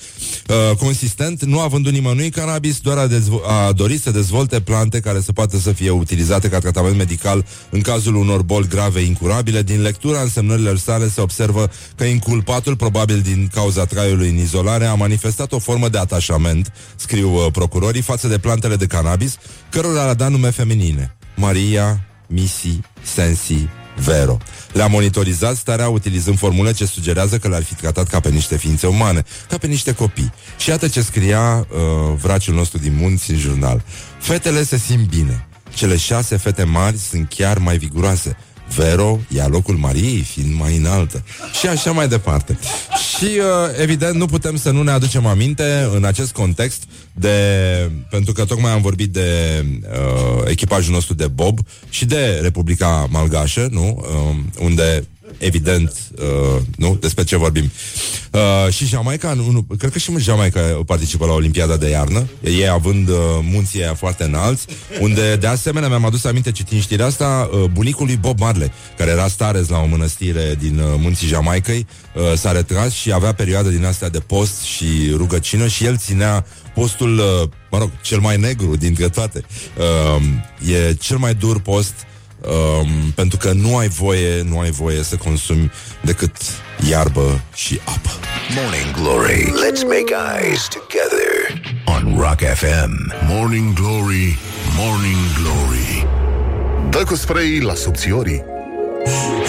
S2: Uh, consistent, nu a vândut nimănui cannabis, doar a, dezvo- a dorit să dezvolte plante care să poată să fie utilizate ca tratament medical în cazul unor boli grave incurabile. Din lectura însemnărilor sale se observă că inculpatul, probabil din cauza traiului în izolare, a manifestat o formă de atașament, scriu uh, procurorii, față de plantele de cannabis, cărora le-a dat nume feminine. Maria, Missy, Sensi, Vero. Le-a monitorizat starea utilizând formule ce sugerează că le-ar fi tratat ca pe niște ființe umane, ca pe niște copii. Și iată ce scria uh, vraciul nostru din munți în jurnal. Fetele se simt bine. Cele șase fete mari sunt chiar mai viguroase. Vero ia locul Mariei, fiind mai înaltă. Și așa mai departe. Și, uh, evident, nu putem să nu ne aducem aminte în acest context de... Pentru că tocmai am vorbit de uh, echipajul nostru de Bob și de Republica Malgașă, nu? Uh, unde evident, uh, nu? Despre ce vorbim. Uh, și Jamaica, nu, nu, cred că și Jamaica participă la Olimpiada de iarnă, ei având uh, munții aia foarte înalți, unde de asemenea mi-am adus aminte citind știrea asta, uh, bunicul lui Bob Marley, care era starez la o mănăstire din uh, munții Jamaicăi, uh, s-a retras și avea perioade din astea de post și rugăcină și el ținea postul, uh, mă rog, cel mai negru dintre toate. Uh, e cel mai dur post um, pentru că nu ai voie, nu ai voie să consumi decât iarbă și apă.
S1: Morning Glory. Let's make eyes together on Rock FM.
S3: Morning Glory, Morning Glory Dă cu spray la subțiorii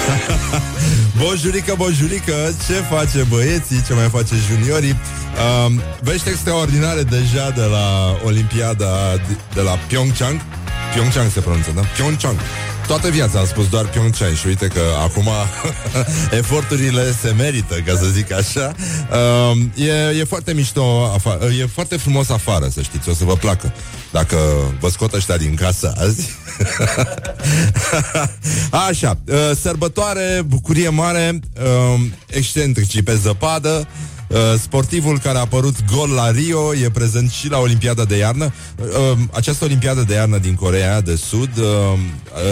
S3: [LAUGHS]
S2: Bonjurică, bonjurică, ce face băieții, ce mai face juniorii um, Vești extraordinare deja de la Olimpiada de, de la Pyeongchang Pyeongchang se pronunță, da? Pyeongchang Toată viața am spus doar Pyeongchang și uite că acum [LAUGHS] eforturile se merită, ca să zic așa. Uh, e, e foarte mișto, afa- e foarte frumos afară, să știți, o să vă placă. Dacă vă scot ăștia din casă azi. [LAUGHS] așa, uh, sărbătoare, bucurie mare, uh, excentricii pe zăpadă, Uh, sportivul care a apărut gol la Rio e prezent și la Olimpiada de iarnă. Uh, această Olimpiadă de iarnă din Corea de Sud uh,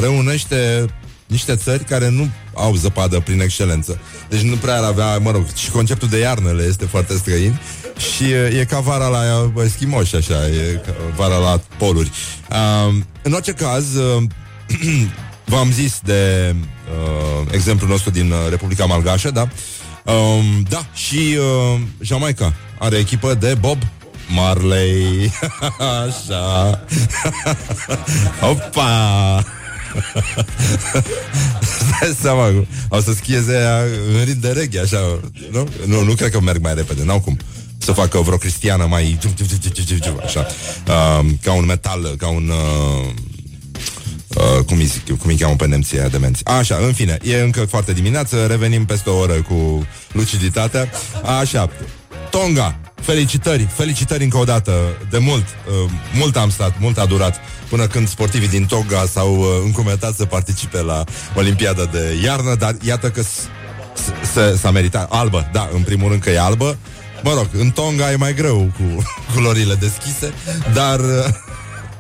S2: reunește niște țări care nu au zăpadă prin excelență. Deci nu prea ar avea, mă rog, și conceptul de iarnă le este foarte străin și e, e ca vara la eschimoși, așa, e ca vara la poluri. Uh, în orice caz, uh, [CLEARS THROAT] v-am zis de uh, exemplul nostru din Republica Malgașă, da? Um, da, și uh, Jamaica are echipă de Bob Marley. [LAUGHS] Așa. [LAUGHS] Opa! [LAUGHS] Stai seama, au să schieze în ritm de reggae, așa, nu? Nu, nu cred că merg mai repede, n-au cum să facă vreo cristiană mai așa, uh, ca un metal, ca un uh, uh, Uh, cum, îi, cum îi cheamă pe nemții de menți. Așa, în fine, e încă foarte dimineață, revenim peste o oră cu luciditatea. Așa, Tonga, felicitări, felicitări încă o dată, de mult, uh, mult am stat, mult a durat până când sportivii din Tonga s-au uh, încumetat să participe la Olimpiada de iarnă, dar iată că s-a meritat. Albă, da, în primul rând că e albă. Mă rog, în Tonga e mai greu cu culorile deschise, dar...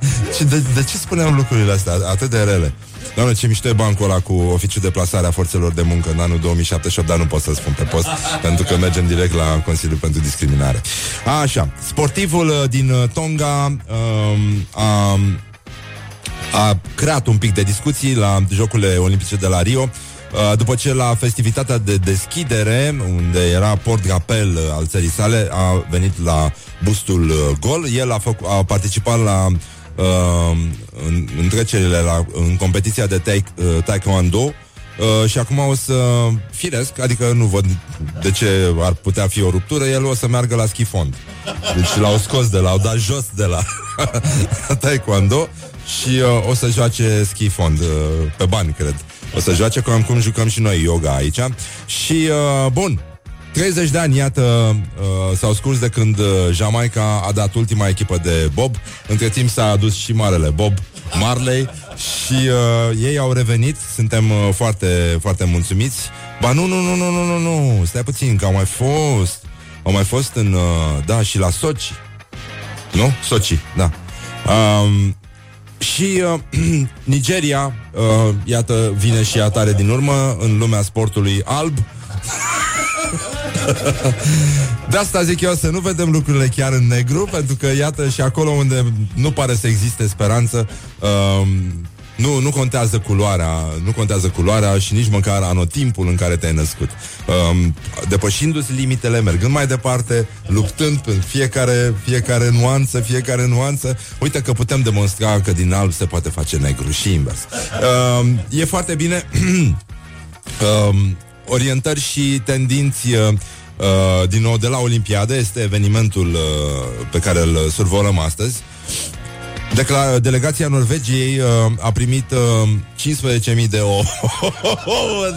S2: Uh, de, de ce spuneam lucrurile astea atât de rele? Doamne, ce mișto e bancul ăla cu oficiul de plasare a forțelor de muncă în anul 2078, dar nu pot să spun pe post, pentru că mergem direct la Consiliul pentru Discriminare. Așa, sportivul uh, din uh, Tonga um, a, a creat un pic de discuții la Jocurile Olimpice de la Rio, uh, după ce la festivitatea de deschidere, unde era port gapel al țării sale, a venit la bustul gol. El a, făc, a participat la uh, în, în trecerile la, în competiția de tai, uh, taekwondo uh, și acum o să firesc, adică nu văd de ce ar putea fi o ruptură, el o să meargă la schifond. Deci l-au scos de la, au dat jos de la [LAUGHS] taekwondo și uh, o să joace schifond uh, pe bani, cred. O să joace cum, cum jucăm și noi yoga aici. Și, uh, bun, 30 de ani, iată, uh, s-au scurs de când uh, Jamaica a dat ultima echipă de Bob. Între timp s-a adus și marele Bob Marley și uh, ei au revenit. Suntem uh, foarte, foarte mulțumiți. Ba nu, nu, nu, nu, nu, nu, nu, stai puțin, că au mai fost. Au mai fost în, uh, da, și la Sochi. Nu? Sochi, da. Um, și uh, [CLEARS THROAT] Nigeria, uh, iată, vine și atare din urmă în lumea sportului alb. [LAUGHS] [LAUGHS] De asta zic eu să nu vedem lucrurile chiar în negru, pentru că iată și acolo unde nu pare să existe speranță, um, nu, nu contează culoarea, nu contează culoarea și nici măcar anotimpul în care te-ai născut. Um, depășindu-ți limitele, mergând mai departe, luptând în fiecare, fiecare nuanță, fiecare nuanță, uite că putem demonstra că din alb se poate face negru și invers. Um, e foarte bine [CLEARS THROAT] um, orientări și tendinți uh, uh, din nou de la Olimpiadă. Este evenimentul uh, pe care îl survolăm astăzi. Decla- delegația Norvegiei uh, a primit uh, 15.000 de ouă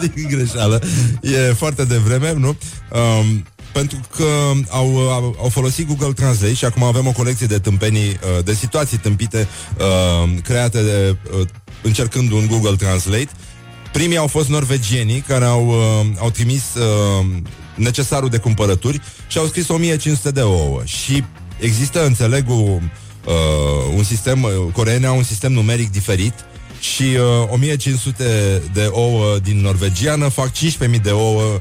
S2: [LAUGHS] din greșeală. E foarte devreme, nu? Uh, pentru că au, au, au folosit Google Translate și acum avem o colecție de tâmpenii, uh, de situații tâmpite uh, create de, uh, încercând un Google Translate Primii au fost norvegienii care au, uh, au trimis uh, necesarul de cumpărături și au scris 1500 de ouă. Și există, înțeleg, o, uh, un sistem, uh, coreenii au un sistem numeric diferit și uh, 1500 de ouă din norvegiană fac 15.000 de ouă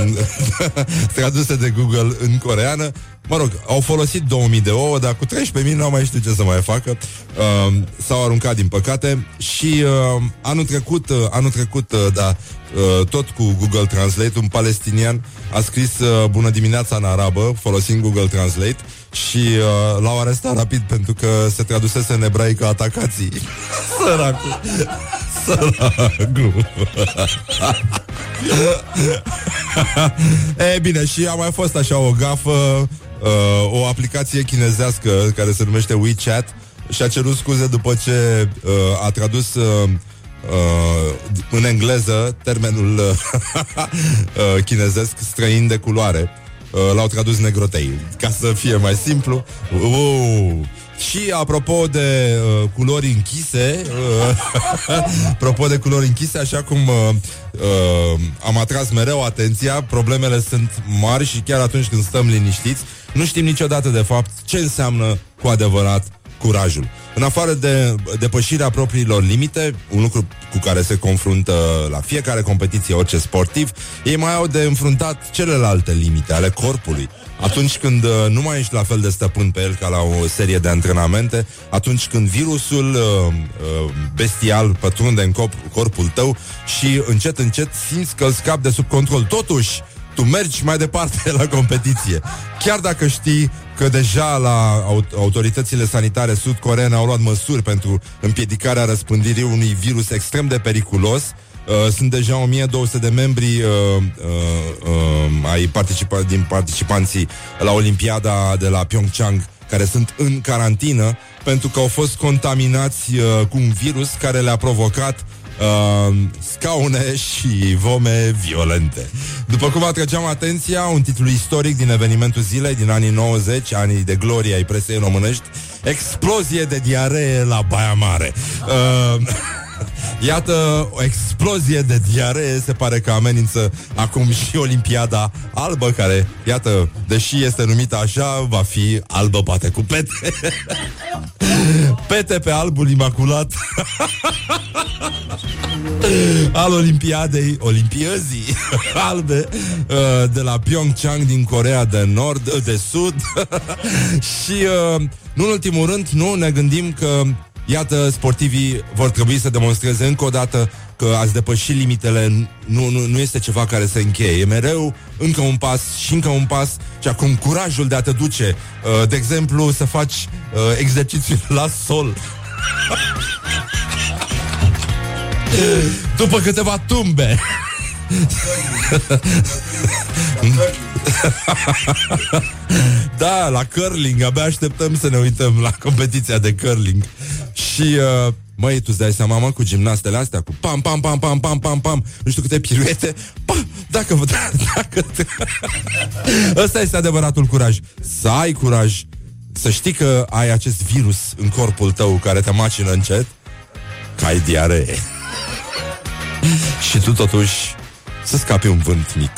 S2: în, [LAUGHS] traduse de Google în coreană. Mă rog, au folosit 2000 de ouă, dar cu 13.000 n-au mai știut ce să mai facă. Uh, s-au aruncat, din păcate. Și uh, anul trecut, uh, anul trecut, uh, da, uh, tot cu Google Translate, un palestinian a scris uh, Bună dimineața în arabă, folosind Google Translate și uh, l-au arestat rapid pentru că se tradusese în ebraică atacații. [LAUGHS] Săracul. Săracul. [LAUGHS] e bine, și a mai fost așa o gafă, uh, o aplicație chinezească care se numește WeChat și a cerut scuze după ce uh, a tradus uh, uh, în engleză termenul uh, [LAUGHS] chinezesc străin de culoare. Uh, l-au tradus negrotei, ca să fie mai simplu. Uh, și apropo de uh, culori închise, uh, [LAUGHS] apropo de culori închise, așa cum uh, uh, am atras mereu atenția, problemele sunt mari și chiar atunci când stăm liniștiți, nu știm niciodată de fapt ce înseamnă cu adevărat curajul. În afară de depășirea propriilor limite, un lucru cu care se confruntă la fiecare competiție orice sportiv, ei mai au de înfruntat celelalte limite ale corpului. Atunci când uh, nu mai ești la fel de stăpân pe el ca la o serie de antrenamente, atunci când virusul uh, uh, bestial pătrunde în corp, corpul tău și încet, încet simți că îl scapi de sub control. Totuși, tu mergi mai departe [LAUGHS] la competiție. Chiar dacă știi că deja la autoritățile sanitare sud-coreene au luat măsuri pentru împiedicarea răspândirii unui virus extrem de periculos, Uh, sunt deja 1200 de membri uh, uh, uh, ai participa- din participanții la Olimpiada de la Pyeongchang care sunt în carantină pentru că au fost contaminați uh, cu un virus care le-a provocat uh, scaune și vome violente. După cum atrăgeam atenția, un titlu istoric din evenimentul zilei din anii 90, anii de glorie ai presei românești, explozie de diaree la Baia Mare. Uh, [LAUGHS] Iată o explozie de diaree Se pare că amenință acum și Olimpiada albă Care, iată, deși este numită așa Va fi albă poate cu pete [LAUGHS] Pete pe albul imaculat [LAUGHS] [LAUGHS] Al Olimpiadei Olimpiezii [LAUGHS] albe uh, De la Pyeongchang din Corea de Nord De Sud [LAUGHS] Și uh, nu în ultimul rând Nu ne gândim că Iată, sportivii vor trebui să demonstreze încă o dată că ați depășit limitele, nu, nu, nu este ceva care se încheie. E mereu încă un pas și încă un pas și acum curajul de a te duce, uh, de exemplu, să faci uh, exercițiul la sol. După câteva tumbe. da, la curling, abia așteptăm să ne uităm la competiția de curling. Și, uh, măi, tu îți dai seama, mă, cu gimnastele astea, cu pam, pam, pam, pam, pam, pam, pam, nu știu câte piruete, pa, dacă vă, da, dacă te... Ăsta este adevăratul curaj. Să ai curaj, să știi că ai acest virus în corpul tău care te macină încet, că ai diaree. [LAUGHS] și tu totuși să scapi un vânt mic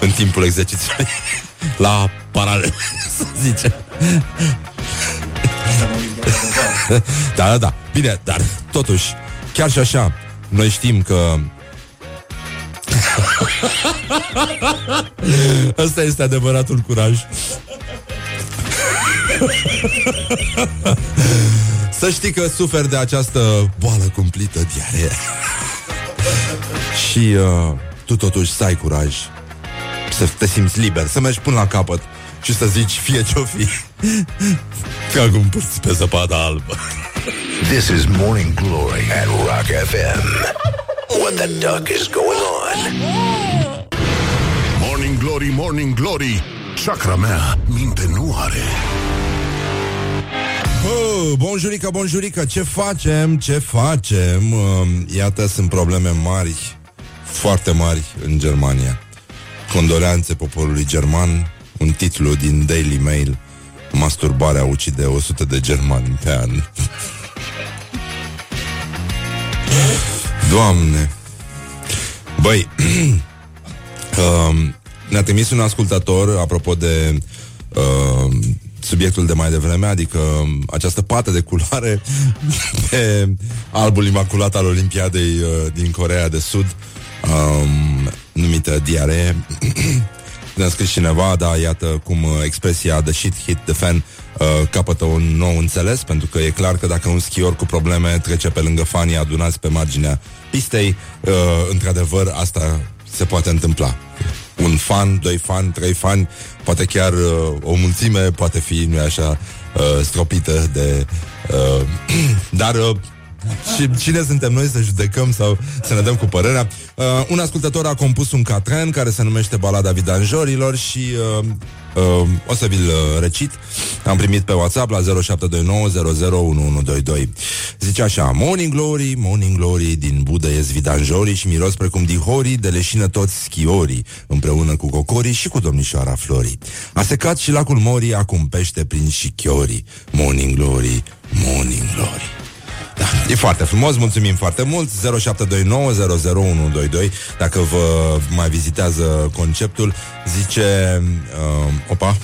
S2: în timpul exercițiului [LAUGHS] la paralel, [LAUGHS] să zice. da, da, da. Bine, dar totuși, chiar și așa, noi știm că Ăsta este adevăratul curaj Să știi că suferi de această boală cumplită, diaree Și uh, tu totuși să ai curaj Să te simți liber, să mergi până la capăt Și să zici fie ce-o fi [LAUGHS] Ca cum părți pe zăpada albă.
S1: This is Morning Glory at Rock FM What the duck is going on?
S3: Morning Glory, Morning Glory Chakra mea minte nu are
S2: Oh, bonjurică, bonjurică, ce facem, ce facem? Uh, iată, sunt probleme mari, foarte mari în Germania. Condoleanțe poporului german, un titlu din Daily Mail, masturbarea ucide 100 de germani pe an. Doamne! Băi, [CLEARS THROAT] uh, ne-a trimis un ascultător, apropo de uh, subiectul de mai devreme, adică această pată de culoare [LAUGHS] pe albul imaculat al Olimpiadei uh, din Corea de Sud, um, numită diaree. [CLEARS THROAT] Ne-a scris cineva, da, iată cum uh, expresia The shit hit the fan uh, capătă un nou înțeles, pentru că e clar că dacă un schior cu probleme trece pe lângă fanii adunați pe marginea pistei, uh, într-adevăr, asta se poate întâmpla. Un fan, doi fan, trei fani, poate chiar uh, o mulțime poate fi, nu așa, uh, stropită de... Uh, [CLEARS THROAT] dar uh, [LAUGHS] și cine suntem noi să judecăm sau să ne dăm cu părerea? Uh, un ascultător a compus un catren care se numește Balada Vidanjorilor și uh, uh, o să vi-l uh, recit. Am primit pe WhatsApp la 0729001122. Zice așa, Morning Glory, Morning Glory, din Budă ies vidanjorii și miros precum dihorii, de leșină toți schiorii, împreună cu cocorii și cu domnișoara Florii. A secat și lacul Morii, acum pește prin șichiorii. Morning Glory, Morning Glory. Da, e foarte frumos, mulțumim foarte mult. 0729001122 Dacă vă mai vizitează conceptul Zice uh, Opa. [LAUGHS]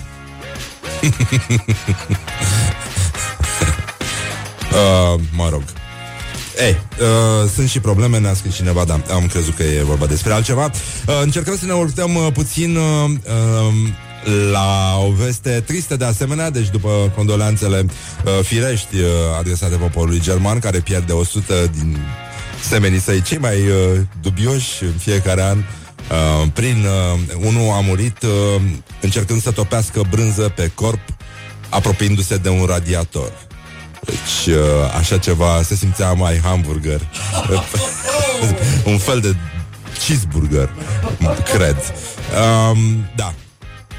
S2: Uh, Mă rog. Ei, uh, sunt și probleme, ne-a scris cineva, dar am crezut că e vorba despre altceva. Uh, încercăm să ne urtăm uh, puțin uh, uh, la o veste tristă de asemenea, deci după condoleanțele uh, firești uh, adresate poporului german, care pierde 100 din semenii săi cei mai uh, dubioși în fiecare an, uh, prin uh, unul a murit uh, încercând să topească brânză pe corp, apropiindu-se de un radiator. Deci, uh, așa ceva se simțea mai hamburger. [LAUGHS] un fel de cheeseburger, cred. Um, da,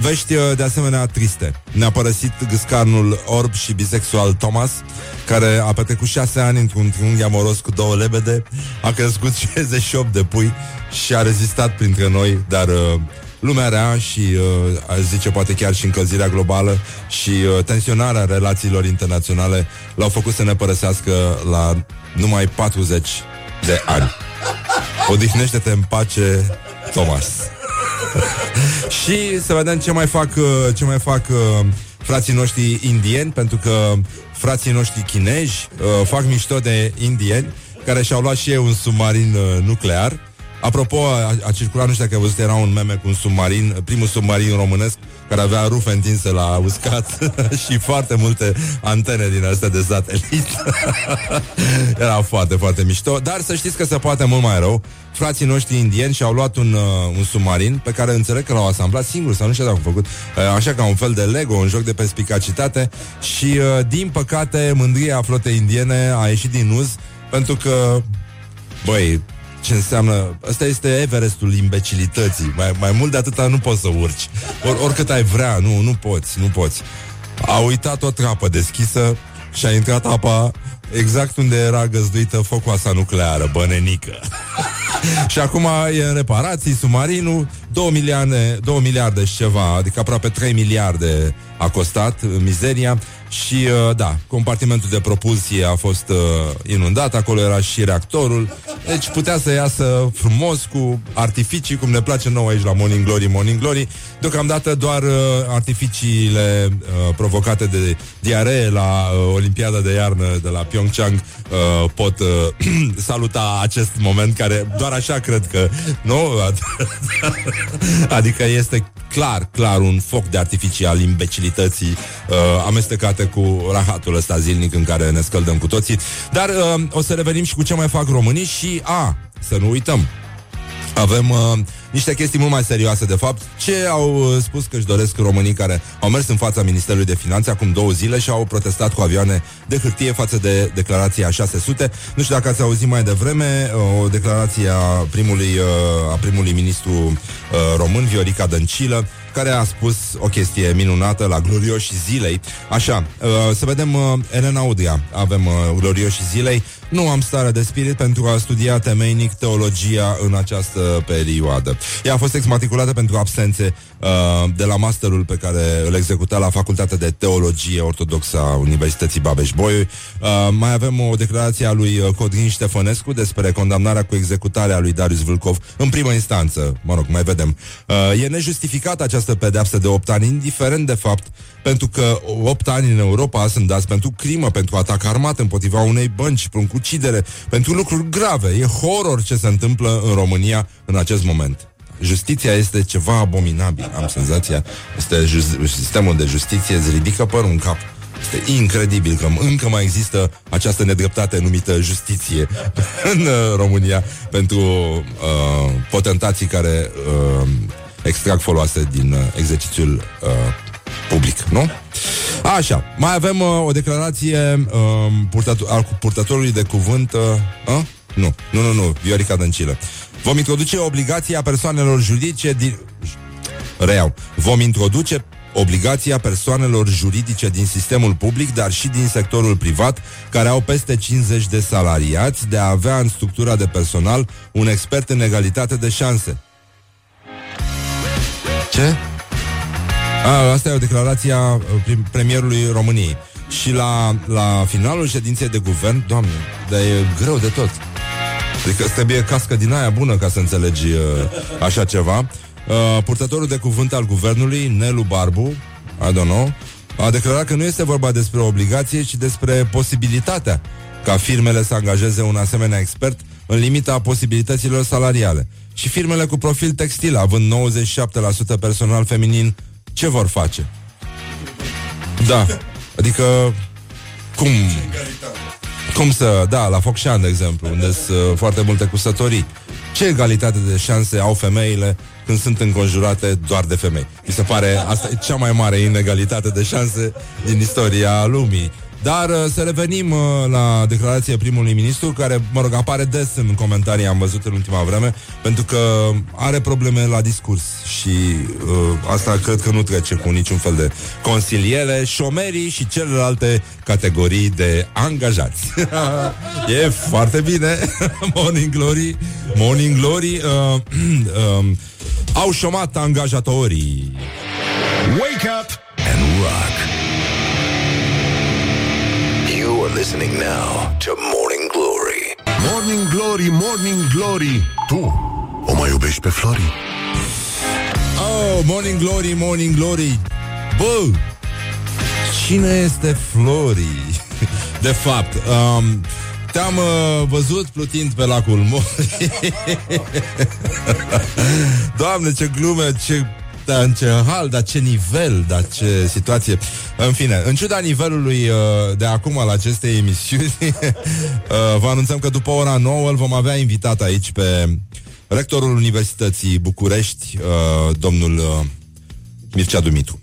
S2: Vești uh, de asemenea triste. Ne-a părăsit gâscarnul orb și bisexual Thomas, care a petrecut șase ani într-un triunghi amoros cu două lebede, a crescut [LAUGHS] 68 de pui și a rezistat printre noi, dar uh, lumea rea și, uh, aș zice, poate chiar și încălzirea globală și uh, tensionarea relațiilor internaționale l-au făcut să ne părăsească la numai 40 de ani. Odihnește-te în pace, Thomas. [LAUGHS] și să vedem ce mai fac, uh, ce mai fac uh, frații noștri indieni, pentru că frații noștri chinezi uh, fac mișto de indieni care și-au luat și ei un submarin uh, nuclear Apropo, a, a circulat, nu știu dacă ai văzut, era un meme cu un submarin, primul submarin românesc, care avea rufe întinse la uscat [LAUGHS] și foarte multe antene din astea de satelit. [LAUGHS] era foarte, foarte mișto. Dar să știți că se poate mult mai rău. Frații noștri indieni și-au luat un, uh, un submarin pe care înțeleg că l-au asamblat singur sau nu știu dacă au făcut, uh, așa ca un fel de Lego, un joc de perspicacitate și, uh, din păcate, mândria flotei indiene a ieșit din uz pentru că, băi, ce înseamnă... Asta este Everestul imbecilității. Mai, mai mult de atâta nu poți să urci. Or, oricât ai vrea, nu, nu poți, nu poți. A uitat o trapă deschisă și a intrat apa exact unde era găzduită focoasa nucleară, bănenică. [LAUGHS] și acum e în reparații submarinul, 2 miliarde, 2 miliarde și ceva, adică aproape 3 miliarde a costat mizeria și uh, da, compartimentul de propulsie a fost uh, inundat, acolo era și reactorul, deci putea să iasă frumos cu artificii, cum ne place nouă aici la Morning Glory, Morning Glory. Deocamdată doar uh, artificiile uh, provocate de diaree la uh, Olimpiada de iarnă de la Pyeongchang uh, pot uh, [CLEARS THROAT] saluta acest moment care doar așa cred că, nu? [LAUGHS] adică este clar, clar un foc de artificii al imbecilității uh, amestecate cu rahatul ăsta zilnic în care ne scăldăm cu toții. Dar uh, o să revenim și cu ce mai fac românii și, a, să nu uităm, avem uh, niște chestii mult mai serioase, de fapt. Ce au uh, spus că își doresc românii care au mers în fața Ministerului de Finanțe acum două zile și au protestat cu avioane de hârtie față de declarația 600. Nu știu dacă ați auzit mai devreme uh, o declarație a primului, uh, a primului ministru uh, român, Viorica Dăncilă, care a spus o chestie minunată la glorioși zilei. Așa, uh, să vedem uh, Elena Udria. Avem uh, glorioși zilei. Nu am stare de spirit pentru a studia temeinic teologia în această perioadă. Ea a fost exmatriculată pentru absențe uh, de la masterul pe care îl executa la Facultatea de Teologie Ortodoxă a Universității Babeș-Bolyai. Uh, mai avem o declarație a lui uh, Codrin Ștefănescu despre condamnarea cu executarea lui Darius Vâlcov în primă instanță. Mă rog, mai vedem. Uh, e nejustificată această pedeapsă de 8 ani, indiferent de fapt pentru că 8 ani în Europa sunt dați pentru crimă, pentru atac armat împotriva unei bănci, pentru ucidere, pentru lucruri grave. E horror ce se întâmplă în România în acest moment. Justiția este ceva abominabil, am senzația. Este just, sistemul de justiție îți ridică părul în cap. Este incredibil că încă mai există această nedreptate numită justiție [LAUGHS] în uh, România pentru uh, potentații care uh, extrag foloase din uh, exercițiul uh, public, nu? Așa, mai avem uh, o declarație uh, purtător, al purtătorului de cuvânt uh, uh? Nu, nu, nu, nu, Viorica Dăncilă Vom introduce obligația persoanelor juridice din... Reiau, vom introduce obligația persoanelor juridice din sistemul public, dar și din sectorul privat, care au peste 50 de salariați, de a avea în structura de personal un expert în egalitate de șanse. Ce? A, asta e o declarație a premierului României. Și la, la finalul ședinței de guvern, doamne, dar e greu de tot. Adică trebuie cască din aia bună ca să înțelegi uh, așa ceva. Uh, purtătorul de cuvânt al guvernului, Nelu Barbu, I don't know, a declarat că nu este vorba despre obligație, ci despre posibilitatea ca firmele să angajeze un asemenea expert în limita posibilităților salariale. Și firmele cu profil textil, având 97% personal feminin, ce vor face? Da, adică cum cum să, da, la Focșan, de exemplu, unde sunt uh, foarte multe cusătorii. Ce egalitate de șanse au femeile când sunt înconjurate doar de femei? Mi se pare, asta e cea mai mare inegalitate de șanse din istoria lumii. Dar uh, să revenim uh, la declarația primului ministru, care, mă rog, apare des în comentarii, am văzut în ultima vreme, pentru că are probleme la discurs și uh, asta cred că nu trece cu niciun fel de consiliere, șomerii și celelalte categorii de angajați. [LAUGHS] e foarte bine. [LAUGHS] Morning Glory, Morning Glory, uh, [CLEARS THROAT] uh, au șomat angajatorii.
S1: Wake up and rock. You are listening now to Morning Glory.
S3: Morning Glory, Morning Glory Tu o mai iubești pe Flori?
S2: Oh, Morning Glory, Morning Glory Bă, cine este Flori? [LAUGHS] De fapt, um, te-am uh, văzut plutind pe lacul Mori [LAUGHS] Doamne, ce glume, ce dar în ce hal, dar ce nivel, dar ce situație. În fine, în ciuda nivelului uh, de acum al acestei emisiuni, [LAUGHS] uh, vă anunțăm că după ora 9 îl vom avea invitat aici pe rectorul Universității București, uh, domnul uh, Mircea Dumitru.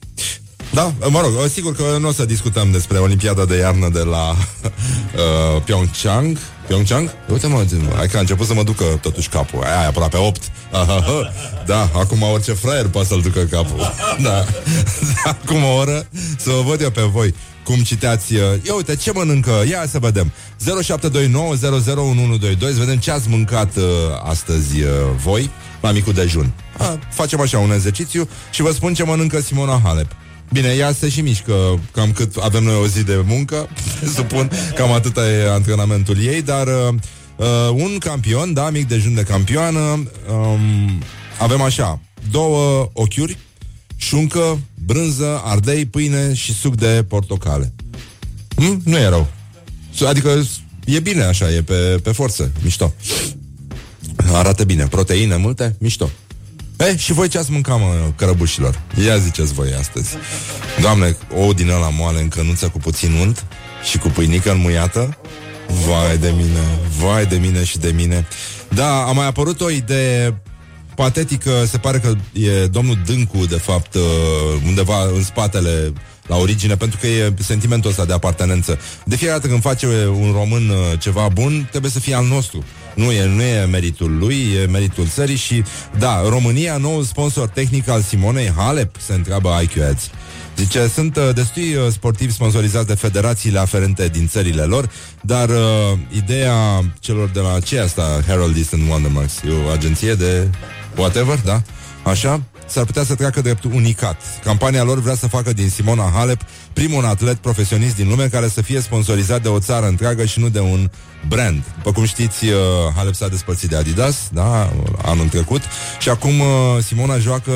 S2: Da, mă rog, sigur că nu o să discutăm despre Olimpiada de iarnă de la [LAUGHS] uh, Pyeongchang. Pyeongchang? Uite mă, hai că a început să mă ducă totuși capul. Aia e aproape 8. [LAUGHS] Da, acum orice fraier poate să-l ducă capul. [LAUGHS] Da. [LAUGHS] Acum o oră să vă văd eu pe voi cum citeați. Uh, ia uite, ce mănâncă? Ia să vedem. 0729001122 Să vedem ce ați mâncat uh, astăzi uh, voi la micul dejun. A, facem așa un exercițiu și vă spun ce mănâncă Simona Halep. Bine, ea se și mișcă cam cât avem noi o zi de muncă, [LAUGHS] supun, cam atâta e antrenamentul ei, dar uh, uh, un campion, da, mic dejun de campioană, um, avem așa, două ochiuri, șuncă, brânză, ardei, pâine și suc de portocale. Hm? Nu e rău. Adică e bine așa, e pe, pe forță, mișto. Arată bine, proteine multe, mișto. E, și voi ce ați mâncat, mă, cărăbușilor? Ia ziceți voi astăzi. Doamne, o din ăla moale în cănuță cu puțin unt și cu pâinică înmuiată? Vai de mine, vai de mine și de mine. Da, a mai apărut o idee patetică, se pare că e domnul Dâncu, de fapt, uh, undeva în spatele la origine, pentru că e sentimentul ăsta de apartenență. De fiecare dată când face un român uh, ceva bun, trebuie să fie al nostru. Nu e, nu e meritul lui, e meritul țării și, da, România, noul sponsor tehnic al Simonei Halep, se întreabă IQ Ads. Zice, sunt uh, destui uh, sportivi sponsorizați de federațiile aferente din țările lor, dar uh, ideea celor de la ce asta, Herald East and Wondermarks, e o agenție de whatever, da? Așa? S-ar putea să treacă drept unicat. Campania lor vrea să facă din Simona Halep primul atlet profesionist din lume care să fie sponsorizat de o țară întreagă și nu de un brand. După cum știți, uh, Halep s-a despărțit de Adidas, da, anul trecut, și acum uh, Simona joacă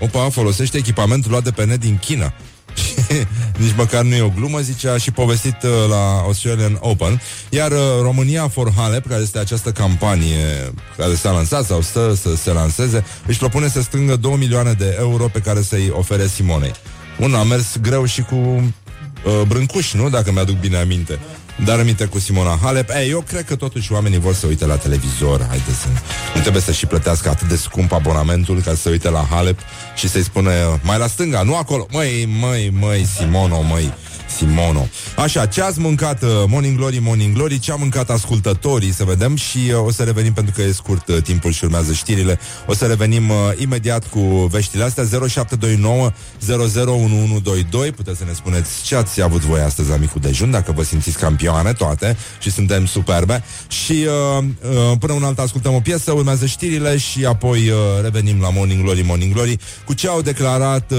S2: Opa, folosește echipamentul luat de pe net din China. [LAUGHS] Nici măcar nu e o glumă, zice, a și povestit uh, la Australian Open. Iar uh, România for Halep, care este această campanie care s-a lansat sau stă să se lanseze, își propune să strângă 2 milioane de euro pe care să-i ofere Simonei. Un a mers greu și cu uh, brâncuși, nu? Dacă mi-aduc bine aminte. Dar aminte cu Simona Halep. Ei, Eu cred că totuși oamenii vor să uite la televizor. Haideți să... Nu trebuie să și plătească atât de scump abonamentul Ca să uite la Halep și să-i spune Mai la stânga, nu acolo. Măi, măi, măi, Simono, măi Simono. Așa, ce ați mâncat uh, Morning Glory, Morning Glory, ce a mâncat ascultătorii, să vedem și uh, o să revenim pentru că e scurt uh, timpul și urmează știrile. O să revenim uh, imediat cu veștile astea 0729 001122. Puteți să ne spuneți ce ați avut voi astăzi la micul dejun, dacă vă simțiți campioane toate și suntem superbe. Și uh, uh, până un alt ascultăm o piesă, urmează știrile și apoi uh, revenim la Morning Glory, Morning Glory cu ce au declarat uh,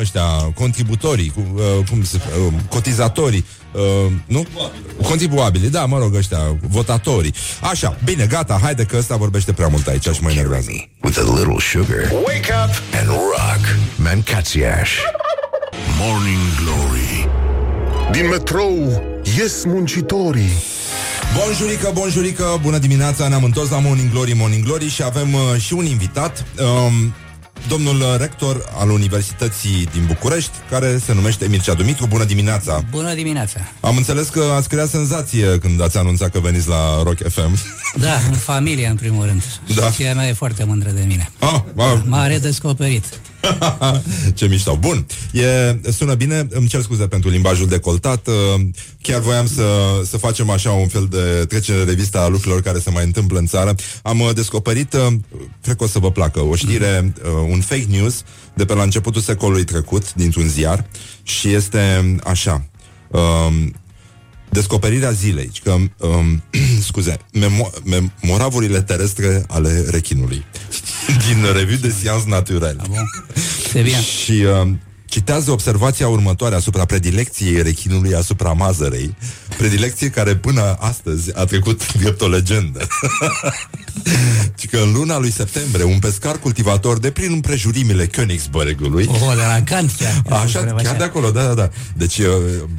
S2: ăștia contributorii, cu, uh, cum se, uh, cotizatorii, uh, nu? Contribuabili, da, mă rog, ăștia, votatorii. Așa, bine, gata, haide că ăsta vorbește prea mult aici și mă enervează.
S1: With a little sugar. Wake up and rock. Mancațiaș.
S3: Morning Glory Din metrou ies muncitorii
S2: Bonjurică, bonjurică, bună dimineața, ne-am întors la Morning Glory, Morning Glory și avem uh, și un invitat. Um, domnul rector al Universității din București, care se numește Mircea Dumitru. Bună dimineața!
S4: Bună dimineața!
S2: Am înțeles că ați creat senzație când ați anunțat că veniți la Rock FM.
S4: Da, în familie, în primul rând. Da. Soția mea e foarte mândră de mine.
S2: Ah, ah.
S4: M-a redescoperit. [LAUGHS]
S2: Ce mișto. Bun. E, sună bine. Îmi cer scuze pentru limbajul decoltat. Uh, chiar voiam să, să facem așa un fel de trecere de revista a lucrurilor care se mai întâmplă în țară. Am uh, descoperit, uh, cred că o să vă placă, o știre, un fake news de pe la începutul secolului trecut, dintr-un ziar, și este așa. Um, descoperirea zilei, că, um, [CLEARS THROAT] scuze, memo- memoravurile terestre ale rechinului [LAUGHS] din Revue de Sciences Naturelle.
S4: Ah,
S2: și uh, citează observația următoare asupra predilecției rechinului asupra mazărei, predilecție care până astăzi a trecut drept o legendă. [LAUGHS] Și că în luna lui septembrie, un pescar cultivator de prin împrejurimile Königsbergului
S4: Oh, de la Kant
S2: chiar. Așa, chiar de acolo, da, da, da. Deci uh,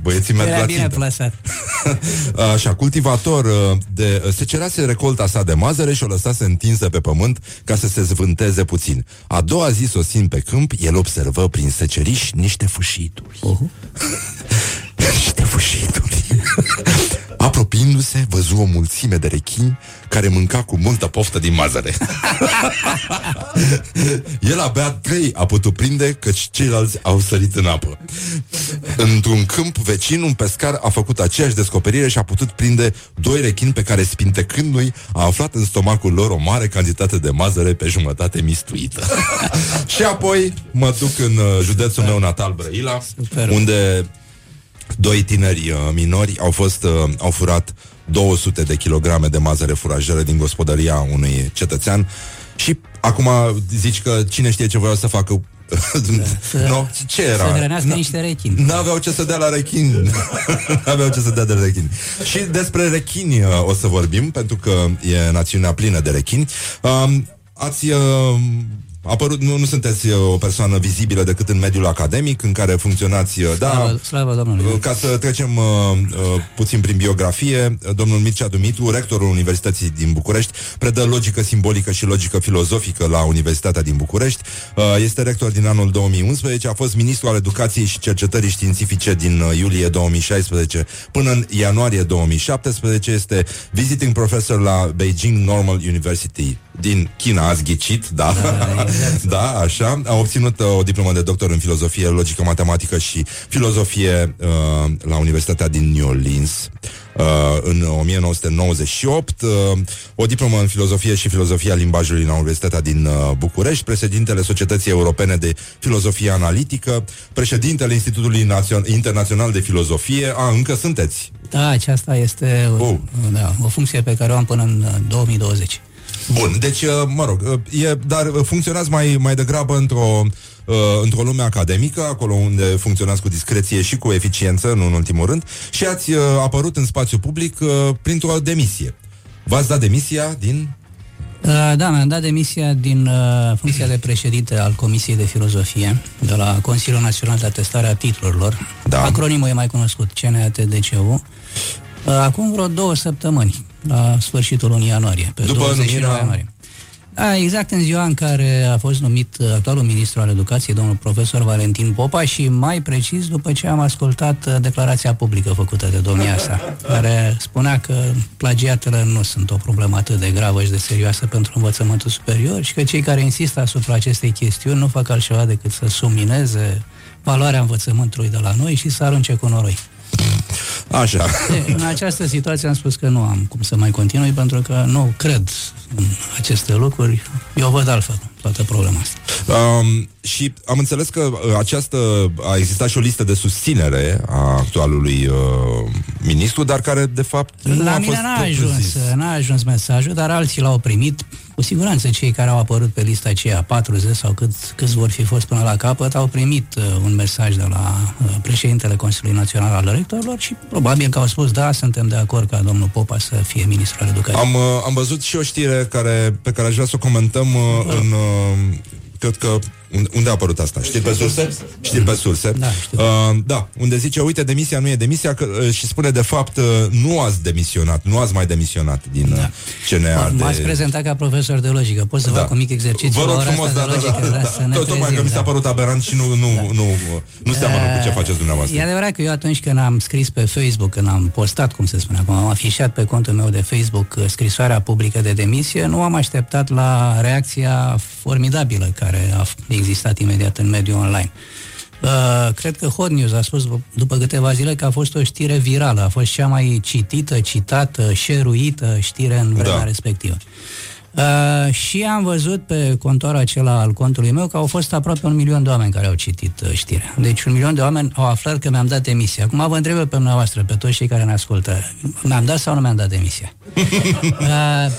S2: băieții merg
S4: Era
S2: la
S4: bine plasat. [LAUGHS]
S2: Așa, cultivator uh, de, se cerase recolta sa de mazăre și o lăsase întinsă pe pământ ca să se zvânteze puțin. A doua zi, sosind pe câmp, el observă prin seceriș niște fâșituri. Uh-huh. [LAUGHS] niște fâșituri. Apropiindu-se, văzu o mulțime de rechini care mânca cu multă poftă din mazăre. [LAUGHS] El abia trei a putut prinde, căci ceilalți au sărit în apă. Într-un câmp vecin, un pescar a făcut aceeași descoperire și a putut prinde doi rechini pe care, spintecându-i, a aflat în stomacul lor o mare cantitate de mazăre pe jumătate mistuită. [LAUGHS] și apoi mă duc în uh, județul meu natal, Brăila, Super. unde doi tineri uh, minori au fost uh, au furat 200 de kilograme de mazăre furajere din gospodăria unui cetățean și acum zici că cine știe ce voiau să facă
S4: să, [LAUGHS] no, ce era? Să hrănească niște rechini.
S2: N-aveau ce să dea la rechini. [LAUGHS] N-aveau ce să dea de rechini. Și despre rechini uh, o să vorbim, pentru că e națiunea plină de rechini. Um, ați uh, apărut, nu, nu sunteți uh, o persoană vizibilă decât în mediul academic în care funcționați, uh, da,
S4: slavă, slavă Domnului. Uh,
S2: ca să trecem uh, uh, puțin prin biografie, domnul Mircea Dumitru, rectorul Universității din București, predă logică simbolică și logică filozofică la Universitatea din București, uh, este rector din anul 2011, a fost ministru al educației și cercetării științifice din uh, iulie 2016 până în ianuarie 2017, este visiting professor la Beijing Normal University din China, ați ghicit, da, da, exact. [LAUGHS] da așa, a obținut uh, o diplomă de doctor în filozofie, logică, matematică și filozofie uh, la Universitatea din New Orleans. Uh, în 1998, uh, o diplomă în filozofie și filozofia limbajului la Universitatea din uh, București, președintele Societății Europene de Filozofie Analitică, președintele Institutului Națion- Internațional de Filozofie. A, încă sunteți.
S4: Da, aceasta este oh. da, o funcție pe care o am până în 2020.
S2: Bun, deci, uh, mă rog, uh, e, dar funcționați mai, mai degrabă într-o uh, într-o lume academică, acolo unde funcționați cu discreție și cu eficiență, nu în ultimul rând, și ați apărut în spațiu public printr-o demisie. V-ați dat demisia din
S4: Uh, da, mi-am dat demisia din uh, funcția de președinte al Comisiei de Filozofie de la Consiliul Național de Atestare a Titlurilor. Da. Acronimul e mai cunoscut, CNATDCU. Uh, acum vreo două săptămâni, la sfârșitul lunii ianuarie, pe După 29 numirea... ianuarie. A, exact în ziua în care a fost numit uh, actualul ministru al educației, domnul profesor Valentin Popa și mai precis după ce am ascultat uh, declarația publică făcută de domnia sa, care spunea că plagiatele nu sunt o problemă atât de gravă și de serioasă pentru învățământul superior și că cei care insistă asupra acestei chestiuni nu fac altceva decât să sumineze valoarea învățământului de la noi și să arunce cu noroi.
S2: Așa.
S4: De, în această situație am spus că nu am cum să mai continui pentru că nu cred în aceste lucruri. Eu văd altfel toată problema asta.
S2: Um, și am înțeles că uh, această a existat și o listă de susținere a actualului uh, ministru, dar care de fapt nu
S4: La
S2: a
S4: mine
S2: fost
S4: n-a ajuns, n-a ajuns mesajul, dar alții l-au primit. Cu siguranță cei care au apărut pe lista aceea, 40 sau cât, câți vor fi fost până la capăt, au primit uh, un mesaj de la uh, președintele Consiliului Național al Rectorilor și probabil că au spus da, suntem de acord ca domnul Popa să fie ministrul educației.
S2: Am, uh, am văzut și o știre care, pe care aș vrea să o comentăm uh, da. în... Uh, cred că unde a apărut asta? Știi pe surse? Știi pe surse?
S4: Da,
S2: Uh, da, unde zice, uite, demisia nu e demisia că, uh, și spune, de fapt, uh, nu ați demisionat, nu ați mai demisionat din da. Uh, CNA.
S4: M-ați
S2: de...
S4: prezentat ca profesor de logică. Pot să da. fac un mic exercițiu
S2: Vă rog frumos, da, da, logică, da, da, da. da. Tocmai că mi s-a da. părut aberant și nu, nu, da. nu, nu, nu seamănă uh, cu ce faceți dumneavoastră.
S4: E adevărat că eu atunci când am scris pe Facebook, când am postat, cum se spune acum, am afișat pe contul meu de Facebook uh, scrisoarea publică de demisie, nu am așteptat la reacția formidabilă care a existat imediat în mediul online. Uh, cred că Hot News a spus după câteva zile că a fost o știre virală, a fost cea mai citită, citată, șeruită știre în vremea da. respectivă. Uh, și am văzut pe contorul acela al contului meu că au fost aproape un milion de oameni care au citit uh, știrea. Deci un milion de oameni au aflat că mi-am dat demisia. Acum vă întreb pe dumneavoastră, pe toți cei care ne ascultă, mi-am dat sau nu mi-am dat demisia? [LAUGHS] uh,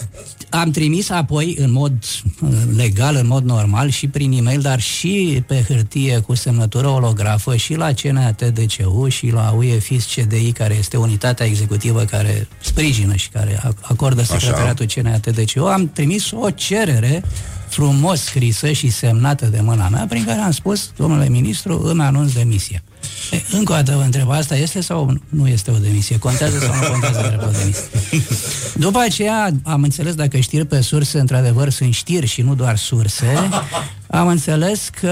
S4: am trimis apoi în mod uh, legal, în mod normal și prin e-mail, dar și pe hârtie cu semnătură holografă și la CNATDCU și la UEFIS CDI, care este unitatea executivă care sprijină și care acordă secretariatul CNATDCU. Am trimis o cerere frumos scrisă și semnată de mâna mea, prin care am spus, domnule ministru, îmi anunț demisia. E, încă o dată vă întreb, asta este sau nu este o demisie? Contează sau nu contează drept o demisie? După aceea am înțeles dacă știri pe surse, într-adevăr, sunt știri și nu doar surse, am înțeles că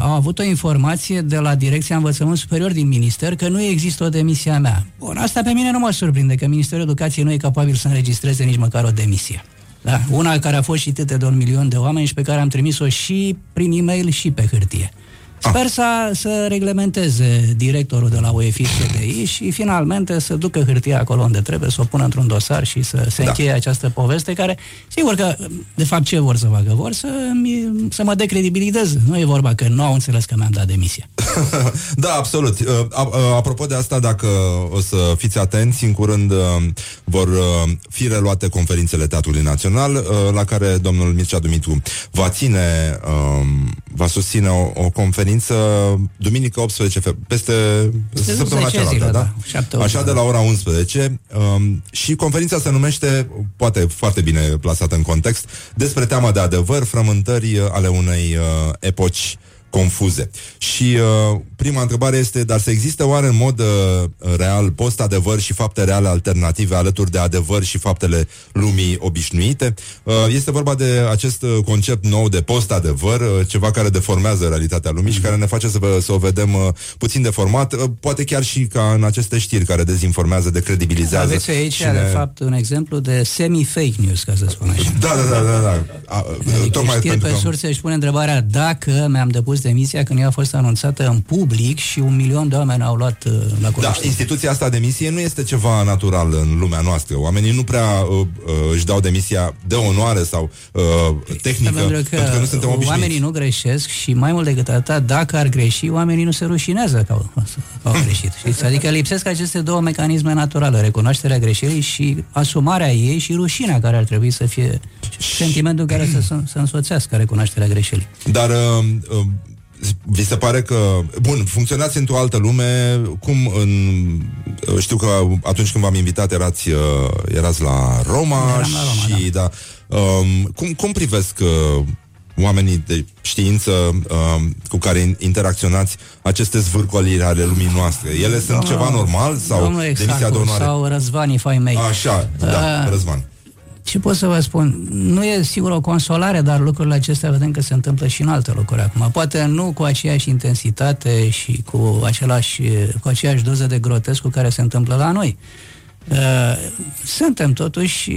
S4: au avut o informație de la Direcția Învățământ Superior din Minister că nu există o demisie a mea. Bun, asta pe mine nu mă surprinde, că Ministerul Educației nu e capabil să înregistreze nici măcar o demisie. Da? Una care a fost citită de un milion de oameni și pe care am trimis-o și prin e-mail și pe hârtie. Sper să, să reglementeze directorul de la UEFI CDI și finalmente să ducă hârtia acolo unde trebuie, să o pună într-un dosar și să se da. încheie această poveste care, sigur că, de fapt, ce vor să facă? Vor să, să mă decredibiliteze. Nu e vorba că nu au înțeles că mi-am dat demisia. [LAUGHS]
S2: da, absolut. Uh, uh, apropo de asta, dacă o să fiți atenți, în curând uh, vor fi reluate conferințele Teatrului Național, la care domnul Mircea Dumitru va ține, um, va susține o, o conferință conferință duminică 18 februarie, peste
S4: Este săptămâna cealaltă, da?
S2: da? Așa de la ora 11 um, și conferința se numește, poate foarte bine plasată în context, despre teama de adevăr, frământări ale unei uh, epoci confuze. Și uh, prima întrebare este, dar să existe oare în mod uh, real post-adevăr și fapte reale alternative alături de adevăr și faptele lumii obișnuite? Uh, este vorba de acest uh, concept nou de post-adevăr, uh, ceva care deformează realitatea lumii mm-hmm. și care ne face să, să o vedem uh, puțin deformat, uh, poate chiar și ca în aceste știri care dezinformează, decredibilizează.
S4: Aveți aici, ne... de fapt, un exemplu de semi-fake news, ca să spun așa.
S2: Da, da, da, da. da. A,
S4: adică tocmai știri pe că... surse își pune întrebarea dacă mi-am depus demisia când ea a fost anunțată în public și un milion de oameni au luat uh, la cunoștință.
S2: Da, instituția asta de demisie nu este ceva natural în lumea noastră. Oamenii nu prea uh, uh, își dau demisia de onoare sau uh, tehnică, pentru că, pentru că nu suntem obișnuiți.
S4: Oamenii nu greșesc și mai mult decât atât, dacă ar greși, oamenii nu se rușinează că au, că au greșit. [LAUGHS] Știți? Adică lipsesc aceste două mecanisme naturale, recunoașterea greșelii și asumarea ei și rușinea care ar trebui să fie sentimentul care să, să însoțească recunoașterea greșelii.
S2: Dar uh, uh, vi se pare că, bun, funcționați într-o altă lume, cum în, știu că atunci când v-am invitat erați, uh, erați la Roma,
S4: la Roma
S2: și da. da um, cum, cum privesc uh, oamenii de știință uh, cu care interacționați aceste zvârcoliri ale lumii noastre? Ele sunt Domnul, ceva normal sau demisia de onoare?
S4: Sau Răzvan, if I may.
S2: Așa, da, uh, Răzvan
S4: ce pot să vă spun? Nu e sigur o consolare, dar lucrurile acestea vedem că se întâmplă și în alte locuri acum. Poate nu cu aceeași intensitate și cu, același, cu aceeași doză de grotesc cu care se întâmplă la noi. Uh, suntem totuși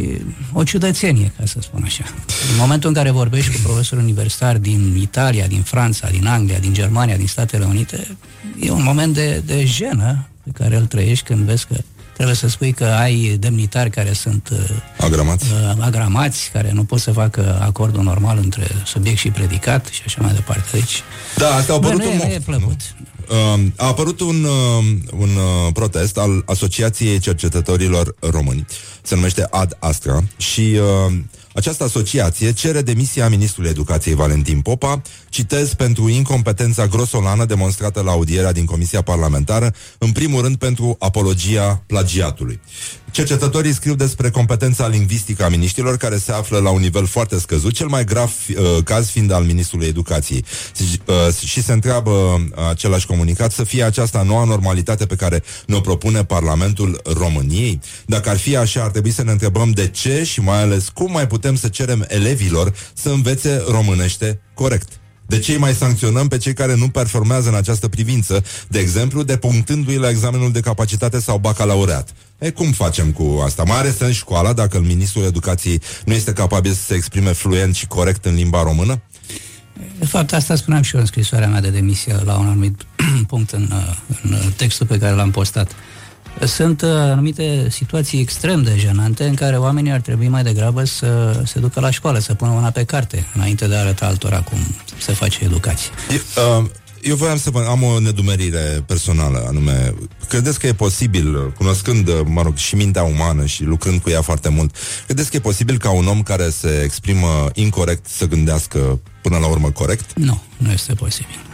S4: o ciudățenie, ca să spun așa. În momentul în care vorbești cu profesori universitari din Italia, din Franța, din Anglia, din Germania, din Statele Unite, e un moment de, de jenă pe care îl trăiești când vezi că Trebuie să spui că ai demnitari care sunt uh,
S2: agramați, uh,
S4: agramați care nu pot să facă acordul normal între subiect și predicat și așa mai departe. Deci,
S2: da, asta a apărut
S4: un
S2: moft,
S4: e plăcut.
S2: Uh, a apărut un, uh, un uh, protest al Asociației Cercetătorilor Români. Se numește Ad Astra și uh, această asociație cere demisia ministrului educației Valentin Popa, citez, pentru incompetența grosolană demonstrată la audierea din Comisia Parlamentară, în primul rând pentru apologia plagiatului. Cercetătorii scriu despre competența lingvistică a miniștilor care se află la un nivel foarte scăzut, cel mai grav uh, caz fiind al ministrului educației. Uh, și se întreabă uh, același comunicat să fie aceasta noua normalitate pe care ne-o propune Parlamentul României. Dacă ar fi așa, ar trebui să ne întrebăm de ce și mai ales cum mai putem să cerem elevilor să învețe românește corect. De ce mai sancționăm pe cei care nu performează în această privință, de exemplu, depunctându-i la examenul de capacitate sau bacalaureat? E, cum facem cu asta? Mai are sens școala dacă ministrul educației nu este capabil să se exprime fluent și corect în limba română?
S4: De fapt, asta spuneam și eu în scrisoarea mea de demisie la un anumit [CLEARS THROAT] punct în, în textul pe care l-am postat. Sunt uh, anumite situații extrem de jenante în care oamenii ar trebui mai degrabă să se ducă la școală, să pună una pe carte, înainte de a arăta altora cum se face educație.
S2: Uh, eu voiam să vă am o nedumerire personală, anume, credeți că e posibil, cunoscând, mă rog, și mintea umană și lucrând cu ea foarte mult, credeți că e posibil ca un om care se exprimă incorrect să gândească până la urmă corect?
S4: Nu, nu este posibil.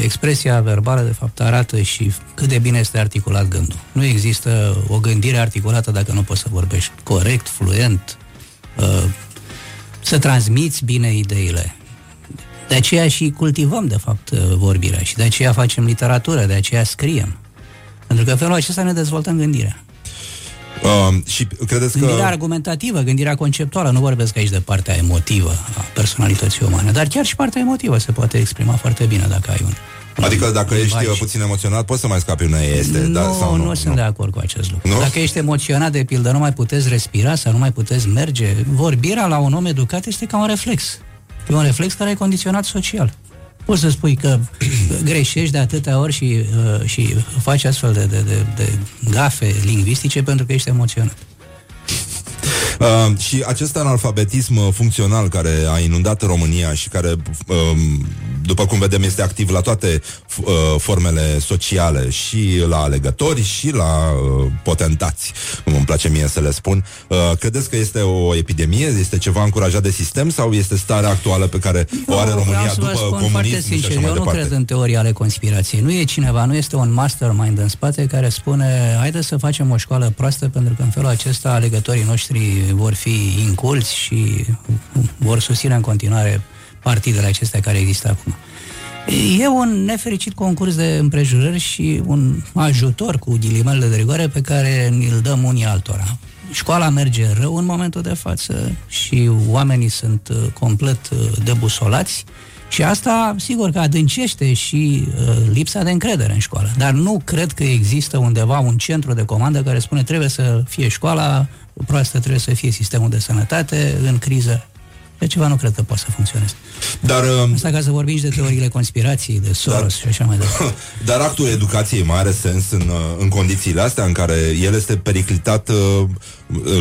S4: Expresia verbală, de fapt, arată și cât de bine este articulat gândul. Nu există o gândire articulată dacă nu poți să vorbești corect, fluent, uh, să transmiți bine ideile. De aceea și cultivăm, de fapt, uh, vorbirea și de aceea facem literatură, de aceea scriem. Pentru că felul acesta ne dezvoltăm gândirea.
S2: Uh, și credeți
S4: gândirea că... argumentativă, gândirea conceptuală, nu vorbesc aici de partea emotivă a personalității umane, dar chiar și partea emotivă se poate exprima foarte bine dacă ai un
S2: Adică dacă ești uh, puțin emoționat, poți să mai scapi una este,
S4: nu,
S2: da, sau
S4: nu? Nu sunt nu. de acord cu acest lucru. Nu? Dacă ești emoționat, de pildă, nu mai puteți respira sau nu mai puteți merge, vorbirea la un om educat este ca un reflex. E un reflex care e condiționat social. Poți să spui că [CLEARS THROAT] greșești de atâtea ori și, uh, și faci astfel de, de, de, de gafe lingvistice pentru că ești emoționat.
S2: Uh, și acest analfabetism funcțional care a inundat România și care, uh, după cum vedem, este activ la toate uh, formele sociale, și la alegători, și la uh, potentați, cum îmi place mie să le spun. Uh, credeți că este o epidemie? Este ceva încurajat de sistem sau este starea actuală pe care
S4: nu,
S2: o are România după comunism
S4: sincer, și așa mai Eu nu cred în teoria ale conspirației. Nu e cineva, nu este un mastermind în spate care spune haide să facem o școală proastă pentru că în felul acesta alegătorii noștri vor fi inculți și vor susține în continuare partidele acestea care există acum. E un nefericit concurs de împrejurări și un ajutor cu ghilimele de rigoare pe care ni-l dăm unii altora. Școala merge rău în momentul de față și oamenii sunt uh, complet uh, debusolați și asta, sigur că adâncește și uh, lipsa de încredere în școală. Dar nu cred că există undeva un centru de comandă care spune trebuie să fie școala proastă, trebuie să fie sistemul de sănătate în criză. De ceva nu cred că poate să funcționeze.
S2: Dar, uh,
S4: Asta ca să vorbim și de teoriile conspirației, de Soros dar, și așa mai departe. [LAUGHS]
S2: Dar actul educației mai are sens în, uh, în condițiile astea în care el este periclitat uh,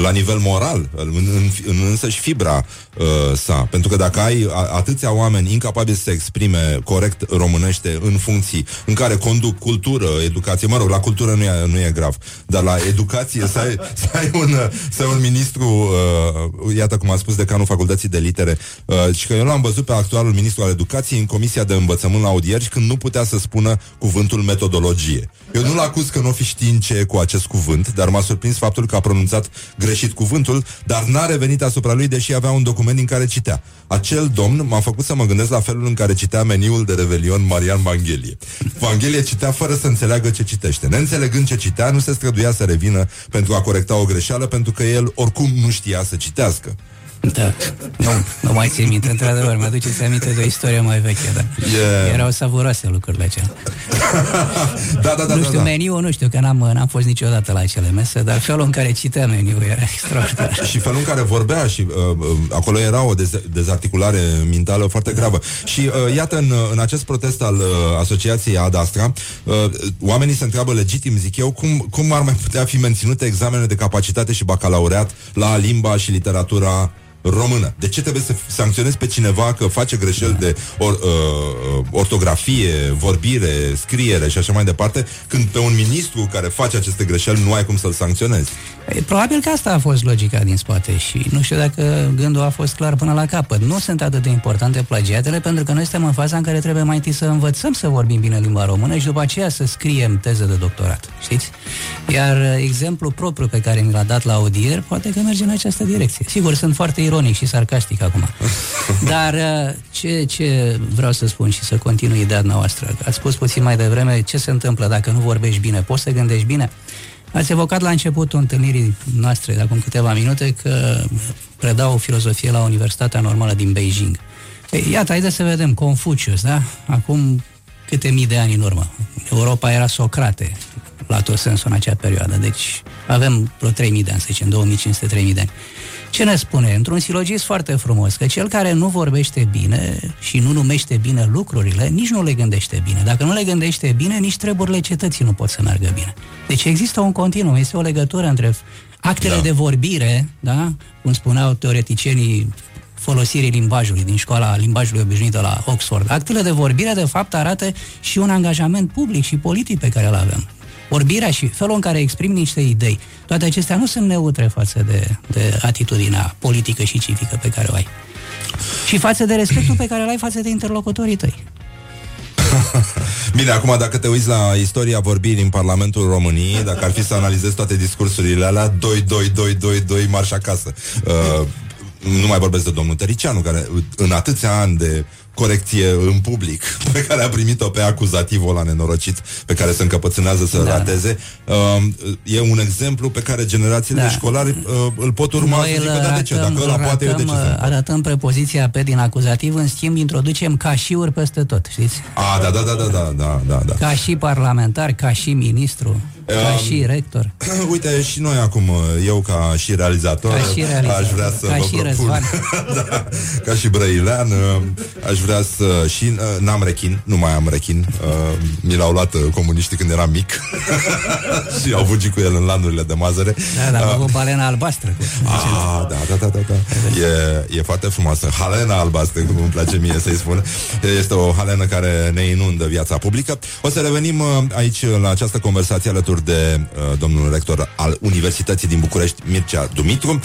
S2: la nivel moral, în, în, în însăși fibra uh, sa. Pentru că dacă ai a, atâția oameni incapabili să se exprime corect românește în funcții în care conduc cultură, educație, mă rog, la cultură nu e, nu e grav, dar la educație să ai, [LAUGHS] să ai, un, să ai un ministru, uh, iată cum a spus decanul facultății de litere, uh, și că eu l-am văzut pe actualul ministru al educației în comisia de învățământ la audieri când nu putea să spună cuvântul metodologie. Eu nu-l acuz că nu fi știind ce e cu acest cuvânt, dar m-a surprins faptul că a pronunțat greșit cuvântul, dar n-a revenit asupra lui, deși avea un document din care citea. Acel domn m-a făcut să mă gândesc la felul în care citea meniul de Revelion Marian Vanghelie. Vanghelie citea fără să înțeleagă ce citește. Neînțelegând ce citea, nu se străduia să revină pentru a corecta o greșeală, pentru că el oricum nu știa să citească.
S4: Da. Nu, nu mai țin minte, într-adevăr, mă aduceți aminte de o istorie mai veche, da. Yeah. Erau savuroase lucrurile acelea. [LAUGHS]
S2: da, da, da.
S4: Nu știu,
S2: da, da.
S4: meniu, nu știu, că n-am, n-am fost niciodată la acele mese, dar felul în care citea meniu era [LAUGHS] extraordinar.
S2: și felul în care vorbea și uh, uh, acolo era o dez- dezarticulare mentală foarte gravă. Și uh, iată, în, în acest protest al uh, Asociației Adastra, uh, oamenii se întreabă legitim, zic eu, cum, cum ar mai putea fi menținute examenele de capacitate și bacalaureat la limba și literatura română. De ce trebuie să sancționezi pe cineva că face greșeli da. de or, uh, ortografie, vorbire, scriere și așa mai departe, când pe un ministru care face aceste greșeli nu ai cum să-l sancționezi?
S4: Probabil că asta a fost logica din spate și nu știu dacă gândul a fost clar până la capăt. Nu sunt atât de importante plagiatele pentru că noi suntem în faza în care trebuie mai întâi să învățăm să vorbim bine limba română și după aceea să scriem teză de doctorat. Știți? Iar exemplul propriu pe care mi l-a dat la audier poate că merge în această direcție. Sigur, sunt foarte ironic și sarcastic acum. [LAUGHS] Dar uh, ce, ce vreau să spun și să continui ideea noastră, ați spus puțin mai devreme ce se întâmplă dacă nu vorbești bine, poți să gândești bine? Ați evocat la începutul întâlnirii noastre, de acum câteva minute, că predau filozofie la Universitatea Normală din Beijing. Ei, iată, haideți să vedem, Confucius, da? Acum câte mii de ani în urmă. Europa era Socrate. la tot sensul în acea perioadă. Deci avem vreo 3000 de ani, să zicem, 2500-3000 de ani. Ce ne spune? Într-un silogist foarte frumos, că cel care nu vorbește bine și nu numește bine lucrurile, nici nu le gândește bine. Dacă nu le gândește bine, nici treburile cetății nu pot să meargă bine. Deci există un continuum, este o legătură între actele da. de vorbire, da? cum spuneau teoreticienii folosirii limbajului din școala limbajului obișnuită la Oxford. Actele de vorbire, de fapt, arată și un angajament public și politic pe care îl avem. Vorbirea și felul în care exprim niște idei, toate acestea nu sunt neutre față de, de atitudinea politică și civică pe care o ai. Și față de respectul pe care îl ai față de interlocutorii tăi. [LAUGHS]
S2: Bine, acum dacă te uiți la istoria vorbirii în Parlamentul României, dacă ar fi să analizezi toate discursurile alea, 2, 2, 2, 2, 2, marș acasă. Uh, nu mai vorbesc de domnul Tericianu, care în atâția ani de corecție în public [LAUGHS] pe care a primit-o pe acuzativul ăla nenorocit pe care se încăpățânează să da. rateze uh, e un exemplu pe care generațiile da. școlare uh, îl pot urma Noi să zică, da, de ce? Dacă ăla poate, eu de ce
S4: Arătăm prepoziția pe din acuzativ, în schimb introducem cașiuri peste tot, știți?
S2: A, da, da, da, da, da, da, da. da.
S4: Ca și parlamentar, ca și ministru. Ca um, și rector. [CLEARS THROAT]
S2: Uite, și noi acum, eu ca și realizator,
S4: ca și realizator.
S2: aș vrea să
S4: ca
S2: vă
S4: și
S2: propun, [LAUGHS] da, ca și Brăilean, aș vrea să... Și uh, n-am rechin, nu mai am rechin. Uh, mi l-au luat uh, comuniștii când eram mic. [LAUGHS] și au fugit cu el în landurile de mazăre.
S4: Da, dar am uh, balena albastră.
S2: Ah, da, da, da, da, da. E, e foarte frumoasă. Halena albastră, cum îmi place mie să-i spun. Este o halenă care ne inundă viața publică. O să revenim aici la această conversație alături de uh, domnul rector al Universității din București, Mircea Dumitru.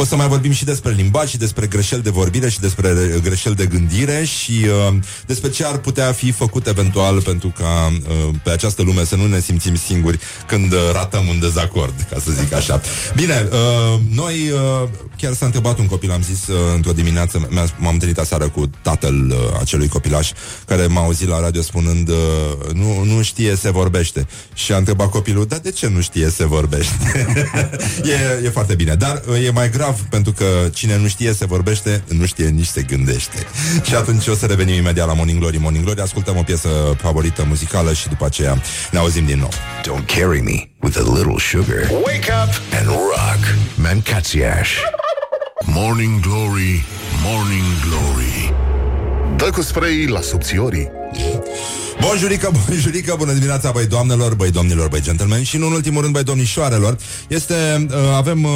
S2: O să mai vorbim și despre limbaj și despre greșeli de vorbire și despre greșeli de gândire și uh, despre ce ar putea fi făcut eventual pentru ca uh, pe această lume să nu ne simțim singuri când uh, ratăm un dezacord, ca să zic așa. Bine, uh, noi uh, chiar s-a întrebat un copil, am zis uh, într-o dimineață, m-am întâlnit aseară cu tatăl uh, acelui copilaș care m-a auzit la radio spunând uh, nu, nu știe, se vorbește. Și a întrebat copilul, dar de ce nu știe, se vorbește? [LAUGHS] e, e foarte bine, dar uh, e mai grav grav, pentru că cine nu știe se vorbește, nu știe nici se gândește. și atunci o să revenim imediat la Morning Glory. Morning Glory, ascultăm o piesă favorită muzicală și după aceea ne auzim din nou.
S1: Don't carry me with a little sugar. Wake up and rock. Mancațiaș.
S3: Morning Glory, Morning Glory. Dă cu spray la subțiorii.
S2: Bonjurică, bonjurică, bună dimineața, băi doamnelor, băi domnilor, băi gentlemen și, în ultimul rând, băi domnișoarelor. Este, uh, avem, uh,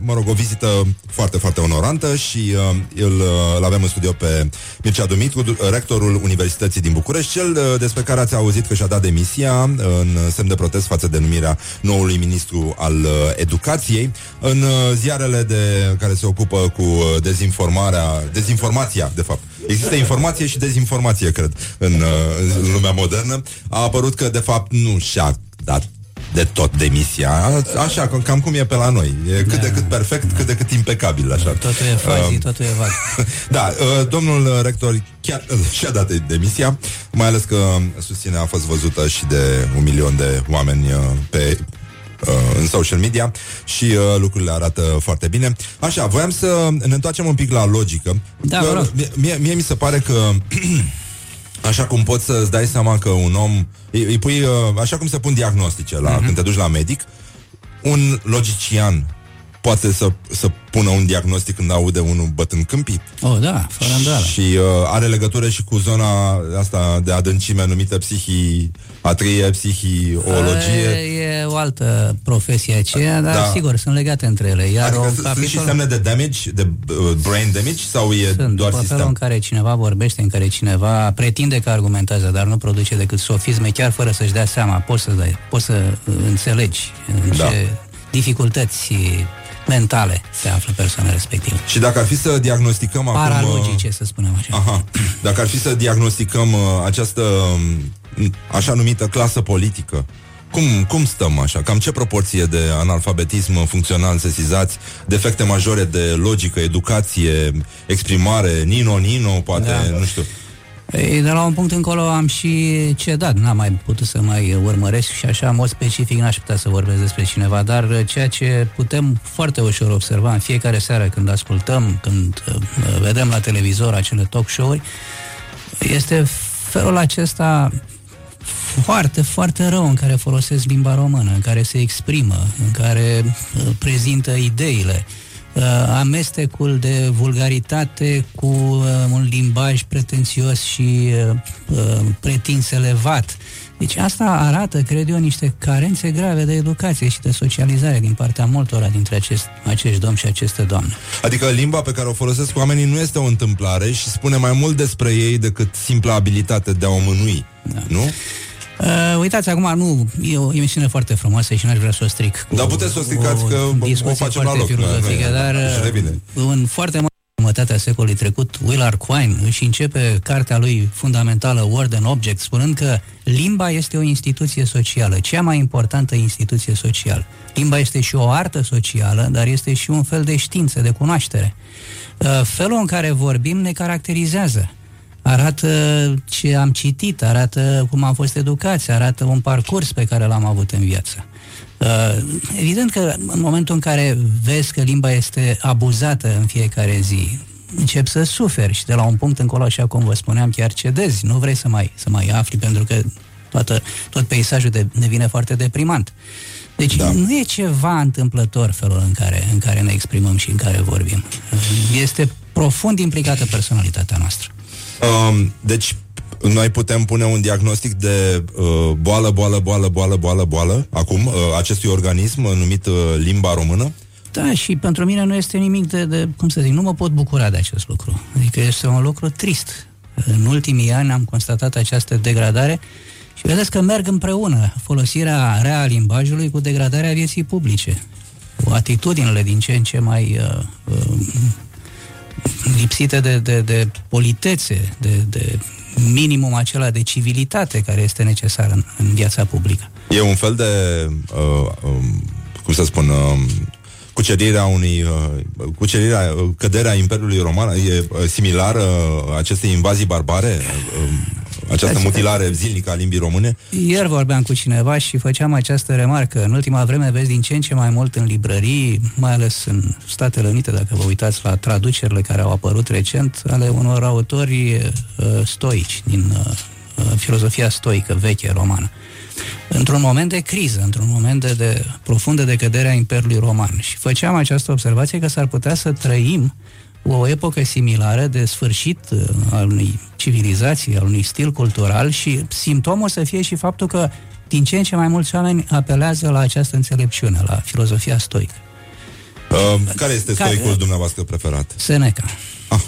S2: mă rog, o vizită foarte, foarte onorantă și uh, îl, uh, avem în studio pe Mircea Dumitru, rectorul Universității din București, cel uh, despre care ați auzit că și-a dat demisia uh, în semn de protest față de numirea noului ministru al uh, educației. În uh, ziarele de care se ocupă cu uh, dezinformarea, dezinformația, de fapt, Există informație și dezinformație, cred, în, uh, în lumea modernă. A apărut că, de fapt, nu și-a dat de tot demisia, așa, cam cum e pe la noi. E cât da. de cât perfect, cât de cât impecabil, așa.
S4: Totul e fazi, uh, totul e [LAUGHS] vag.
S2: da, uh, domnul rector chiar uh, și-a dat demisia, mai ales că susține a fost văzută și de un milion de oameni uh, pe uh, în social media și uh, lucrurile arată foarte bine. Așa, voiam să ne întoarcem un pic la logică.
S4: Da, că,
S2: mie, mie, mie mi se pare că [CLEARS THROAT] Așa cum poți să-ți dai seama că un om îi, îi pui, uh, Așa cum se pun diagnostice la, uh-huh. Când te duci la medic Un logician poate să, să pună un diagnostic când aude unul bătând câmpii.
S4: Oh, da, fără îndoială.
S2: Și uh, are legătură și cu zona asta de adâncime numită psihiatrie, psihiologie.
S4: E, e o altă profesie aceea, dar da. sigur, sunt legate între ele. Iar
S2: adică sunt capitol... și semne de damage, de uh, brain damage, sau e
S4: sunt,
S2: doar sistem?
S4: felul în care cineva vorbește, în care cineva pretinde că argumentează, dar nu produce decât sofisme, chiar fără să-și dea seama. Poți să, dai, poți să înțelegi în da. ce dificultăți mentale se află persoana respectivă.
S2: Și dacă ar fi să diagnosticăm
S4: Paralogice,
S2: acum...
S4: să spunem așa.
S2: Aha. Dacă ar fi să diagnosticăm uh, această um, așa numită clasă politică, cum, cum stăm așa? Cam ce proporție de analfabetism funcțional sesizați, defecte majore de logică, educație, exprimare, nino-nino, poate, da. nu știu.
S4: Ei, de la un punct încolo am și cedat, n-am mai putut să mai urmăresc și așa, în mod specific, n-aș putea să vorbesc despre cineva, dar ceea ce putem foarte ușor observa în fiecare seară când ascultăm, când uh, vedem la televizor acele talk show-uri, este felul acesta foarte, foarte rău în care folosesc limba română, în care se exprimă, în care uh, prezintă ideile. Uh, amestecul de vulgaritate cu uh, un limbaj pretențios și uh, uh, pretins elevat. Deci asta arată, cred eu, niște carențe grave de educație și de socializare din partea multora dintre acest, acești domni și aceste doamne.
S2: Adică limba pe care o folosesc oamenii nu este o întâmplare și spune mai mult despre ei decât simpla abilitate de a o mânui, da. nu?
S4: Uh, uitați, acum nu, e o emisiune foarte frumoasă și n-aș vrea să o stric.
S2: Dar puteți să o stricați că o facem la loc.
S4: Da, dar uh, în foarte mare jumătatea secolului trecut, Willard Quine își începe cartea lui fundamentală Word and Object spunând că limba este o instituție socială, cea mai importantă instituție socială. Limba este și o artă socială, dar este și un fel de știință, de cunoaștere. Uh, felul în care vorbim ne caracterizează arată ce am citit, arată cum am fost educați, arată un parcurs pe care l-am avut în viață. Uh, evident că în momentul în care vezi că limba este abuzată în fiecare zi, încep să suferi și de la un punct încolo, așa cum vă spuneam, chiar cedezi, nu vrei să mai, să mai afli pentru că toată, tot peisajul de, devine foarte deprimant. Deci da. nu e ceva întâmplător felul în care, în care ne exprimăm și în care vorbim. Este profund implicată personalitatea noastră.
S2: Um, deci, noi putem pune un diagnostic de uh, boală, boală, boală, boală, boală, boală, acum, uh, acestui organism uh, numit uh, limba română?
S4: Da, și pentru mine nu este nimic de, de, cum să zic, nu mă pot bucura de acest lucru. Adică este un lucru trist. În ultimii ani am constatat această degradare și vedeți că merg împreună folosirea rea a limbajului cu degradarea vieții publice. Cu atitudinile din ce în ce mai uh, uh, lipsite de, de, de politețe, de, de minimum acela de civilitate care este necesar în, în viața publică.
S2: E un fel de, uh, um, cum să spun, uh, cucerirea unui uh, cucerirea, uh, căderea Imperiului Roman e uh, similară uh, acestei invazii barbare? Uh, această mutilare zilnică a limbii române?
S4: Ieri vorbeam cu cineva și făceam această remarcă. În ultima vreme vezi din ce în ce mai mult în librării, mai ales în Statele Unite, dacă vă uitați la traducerile care au apărut recent, ale unor autori uh, stoici, din uh, uh filozofia stoică veche romană. Într-un moment de criză, într-un moment de, de profundă decădere a Imperiului Roman. Și făceam această observație că s-ar putea să trăim o epocă similară de sfârșit uh, al unei civilizații, al unui stil cultural și simptomul să fie și faptul că din ce în ce mai mulți oameni apelează la această înțelepciune, la filozofia stoică.
S2: Uh, care este stoicul care, dumneavoastră preferat?
S4: Seneca.
S2: Ah,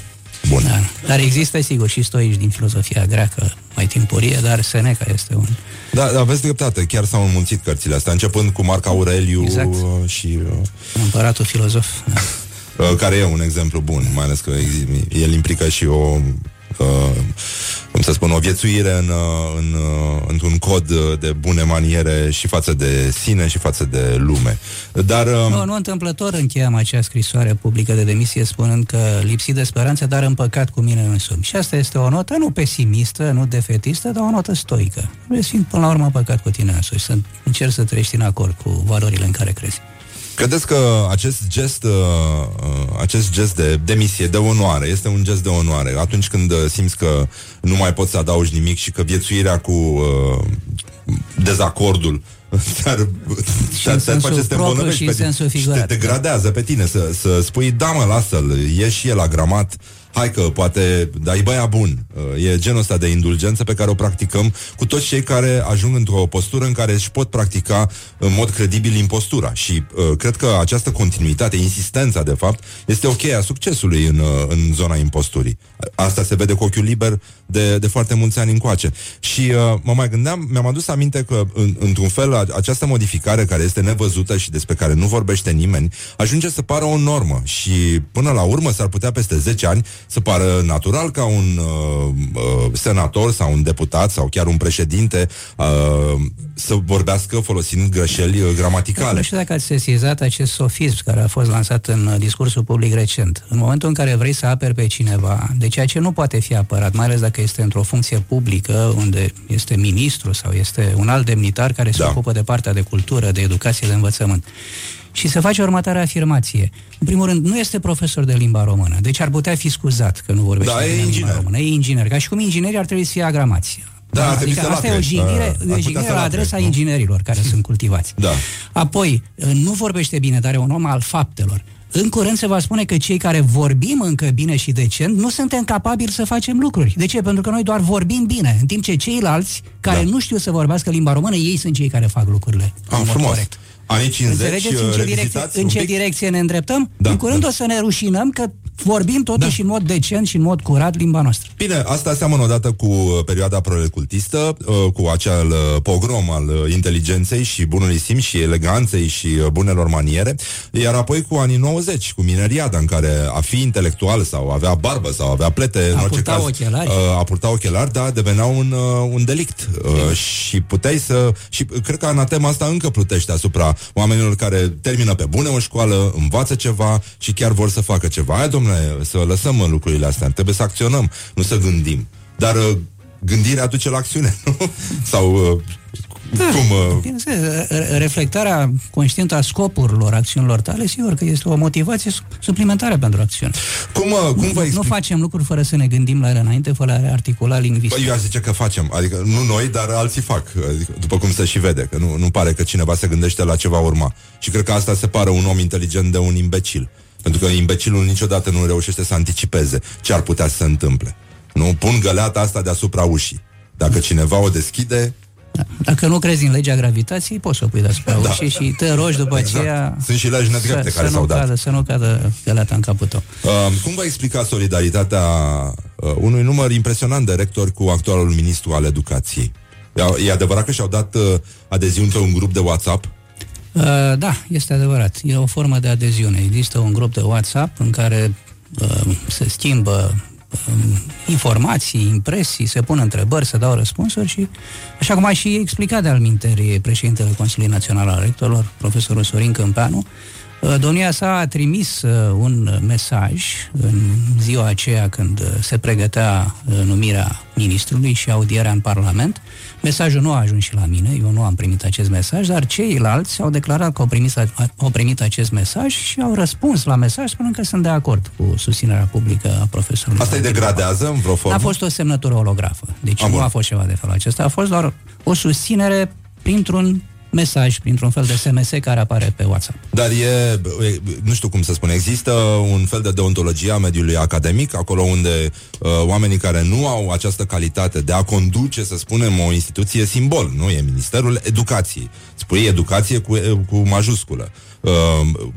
S2: bun. Da,
S4: dar există, sigur, și stoici din filozofia greacă mai timpurie, dar Seneca este un...
S2: Da, aveți dreptate, chiar s-au înmulțit cărțile astea, începând cu Marc Aureliu exact. Uh, și... Uh...
S4: Împăratul filozof. Da. [LAUGHS]
S2: Uh, care e un exemplu bun, mai ales că el implică și o uh, cum să spun, o viețuire în, uh, în, într-un cod de bune maniere și față de sine și față de lume. Dar...
S4: Nu, nu întâmplător încheiam acea scrisoare publică de demisie spunând că lipsit de speranță, dar împăcat cu mine însumi. Și asta este o notă nu pesimistă, nu defetistă, dar o notă stoică. Simt până la urmă păcat cu tine însumi, să încerci să trăiești în acord cu valorile în care crezi.
S2: Credeți că acest gest, uh, uh, acest gest de demisie, de onoare, este un gest de onoare? Atunci când uh, simți că nu mai poți să adaugi nimic și că viețuirea cu uh, dezacordul te-ar, te-ar, te-ar face să te îmbolnăvești pe tine. și te degradează pe tine să, să spui, da mă, lasă-l, ieși și el la gramat, hai că poate, dar e băia bun. Uh, e genul ăsta de indulgență pe care o practicăm cu toți cei care ajung într-o postură în care își pot practica în mod credibil impostura. Și uh, cred că această continuitate, insistența, de fapt, este o cheie a succesului în, uh, în zona imposturii. Asta se vede cu ochiul liber de, de foarte mulți ani încoace. Și uh, mă mai gândeam, mi-am adus aminte că, în, într-un fel, această modificare care este nevăzută și despre care nu vorbește nimeni, ajunge să pară o normă și până la urmă s-ar putea peste 10 ani să pară natural ca un uh, uh, senator sau un deputat sau chiar un președinte uh, să vorbească folosind greșeli uh, gramaticale.
S4: Nu știu dacă ați sesizat acest sofism care a fost lansat în uh, discursul public recent. În momentul în care vrei să aperi pe cineva de ceea ce nu poate fi apărat, mai ales dacă este într-o funcție publică, unde este ministru sau este un alt demnitar care se da. ocupă de partea de cultură, de educație, de învățământ și se face următoarea afirmație. În primul rând, nu este profesor de limba română, deci ar putea fi scuzat că nu vorbește
S2: da,
S4: de
S2: limba
S4: română. E inginer, ca și cum inginerii ar trebui să fie agramați.
S2: Da, da? Adică
S4: asta e o jignire, uh, jignire la adresa nu? inginerilor care sunt cultivați.
S2: Da.
S4: Apoi, nu vorbește bine, dar e un om al faptelor. În curând se va spune că cei care vorbim încă bine și decent nu suntem capabili să facem lucruri. De ce? Pentru că noi doar vorbim bine, în timp ce ceilalți care da. nu știu să vorbească limba română, ei sunt cei care fac lucrurile.
S2: Ah, frumos. Corect. Anii 50
S4: Înțelegeți în ce, direcție, în ce direcție ne îndreptăm? Da, în curând da. o să ne rușinăm că vorbim totuși da. în mod decent și în mod curat limba noastră.
S2: Bine, asta seamănă odată cu uh, perioada prolecultistă, uh, cu acel uh, pogrom al inteligenței și bunului simț și eleganței și bunelor maniere, iar apoi cu anii 90, cu mineriada, în care a fi intelectual sau avea barbă sau avea plete,
S4: a în orice caz, ochelari.
S2: a purta ochelari, da, devenea un, un delict. Bine. Și puteai să... Și cred că anatema asta încă plutește asupra oamenilor care termină pe bune o școală, învață ceva și chiar vor să facă ceva. Aia, domnule, să lăsăm lucrurile astea. Trebuie să acționăm, nu să gândim. Dar uh, gândirea aduce la acțiune, [LAUGHS] nu? Sau uh, da, cum...
S4: Uh... reflectarea conștientă a scopurilor acțiunilor tale, sigur că este o motivație suplimentară pentru acțiune.
S2: Cum, uh, cum nu,
S4: explic... nu facem lucruri fără să ne gândim la ele înainte, fără a le articula lingvistic.
S2: Păi eu aș zice că facem, adică nu noi, dar alții fac, adică, după cum se și vede, că nu, nu pare că cineva se gândește la ceva urma. Și cred că asta separă un om inteligent de un imbecil. Pentru că imbecilul niciodată nu reușește să anticipeze ce ar putea să se întâmple. Nu pun găleata asta deasupra ușii. Dacă cineva o deschide,
S4: da. Dacă nu crezi în legea gravitației, poți să o pui deasupra da. ușii și te rogi după exact. aceea...
S2: Sunt și legi nedrepte care s-au dat.
S4: Cadă, să nu cadă găleata în capul tău.
S2: Uh, cum va explica solidaritatea uh, unui număr impresionant de rectori cu actualul ministru al educației? E adevărat că și-au dat uh, adeziuni pe un grup de WhatsApp
S4: Uh, da, este adevărat. E o formă de adeziune. Există un grup de WhatsApp în care uh, se schimbă uh, informații, impresii, se pun întrebări, se dau răspunsuri și, așa cum a și explicat de-al minterii președintele Consiliului Național al Rectorilor, profesorul Sorin Câmpeanu, uh, Domnia sa a trimis uh, un mesaj în ziua aceea când uh, se pregătea numirea ministrului și audierea în Parlament, Mesajul nu a ajuns și la mine, eu nu am primit acest mesaj, dar ceilalți au declarat că au primit, au primit acest mesaj și au răspuns la mesaj spunând că sunt de acord cu susținerea publică a profesorului.
S2: Asta îi degradează în vreo formă?
S4: A fost o semnătură holografă, deci am nu bun. a fost ceva de felul acesta, a fost doar o susținere printr-un mesaj printr-un fel de SMS care apare pe WhatsApp.
S2: Dar e, nu știu cum să spun, există un fel de deontologie a mediului academic, acolo unde uh, oamenii care nu au această calitate de a conduce, să spunem, o instituție simbol, nu? E Ministerul Educației. Spui educație cu, cu majusculă. Uh,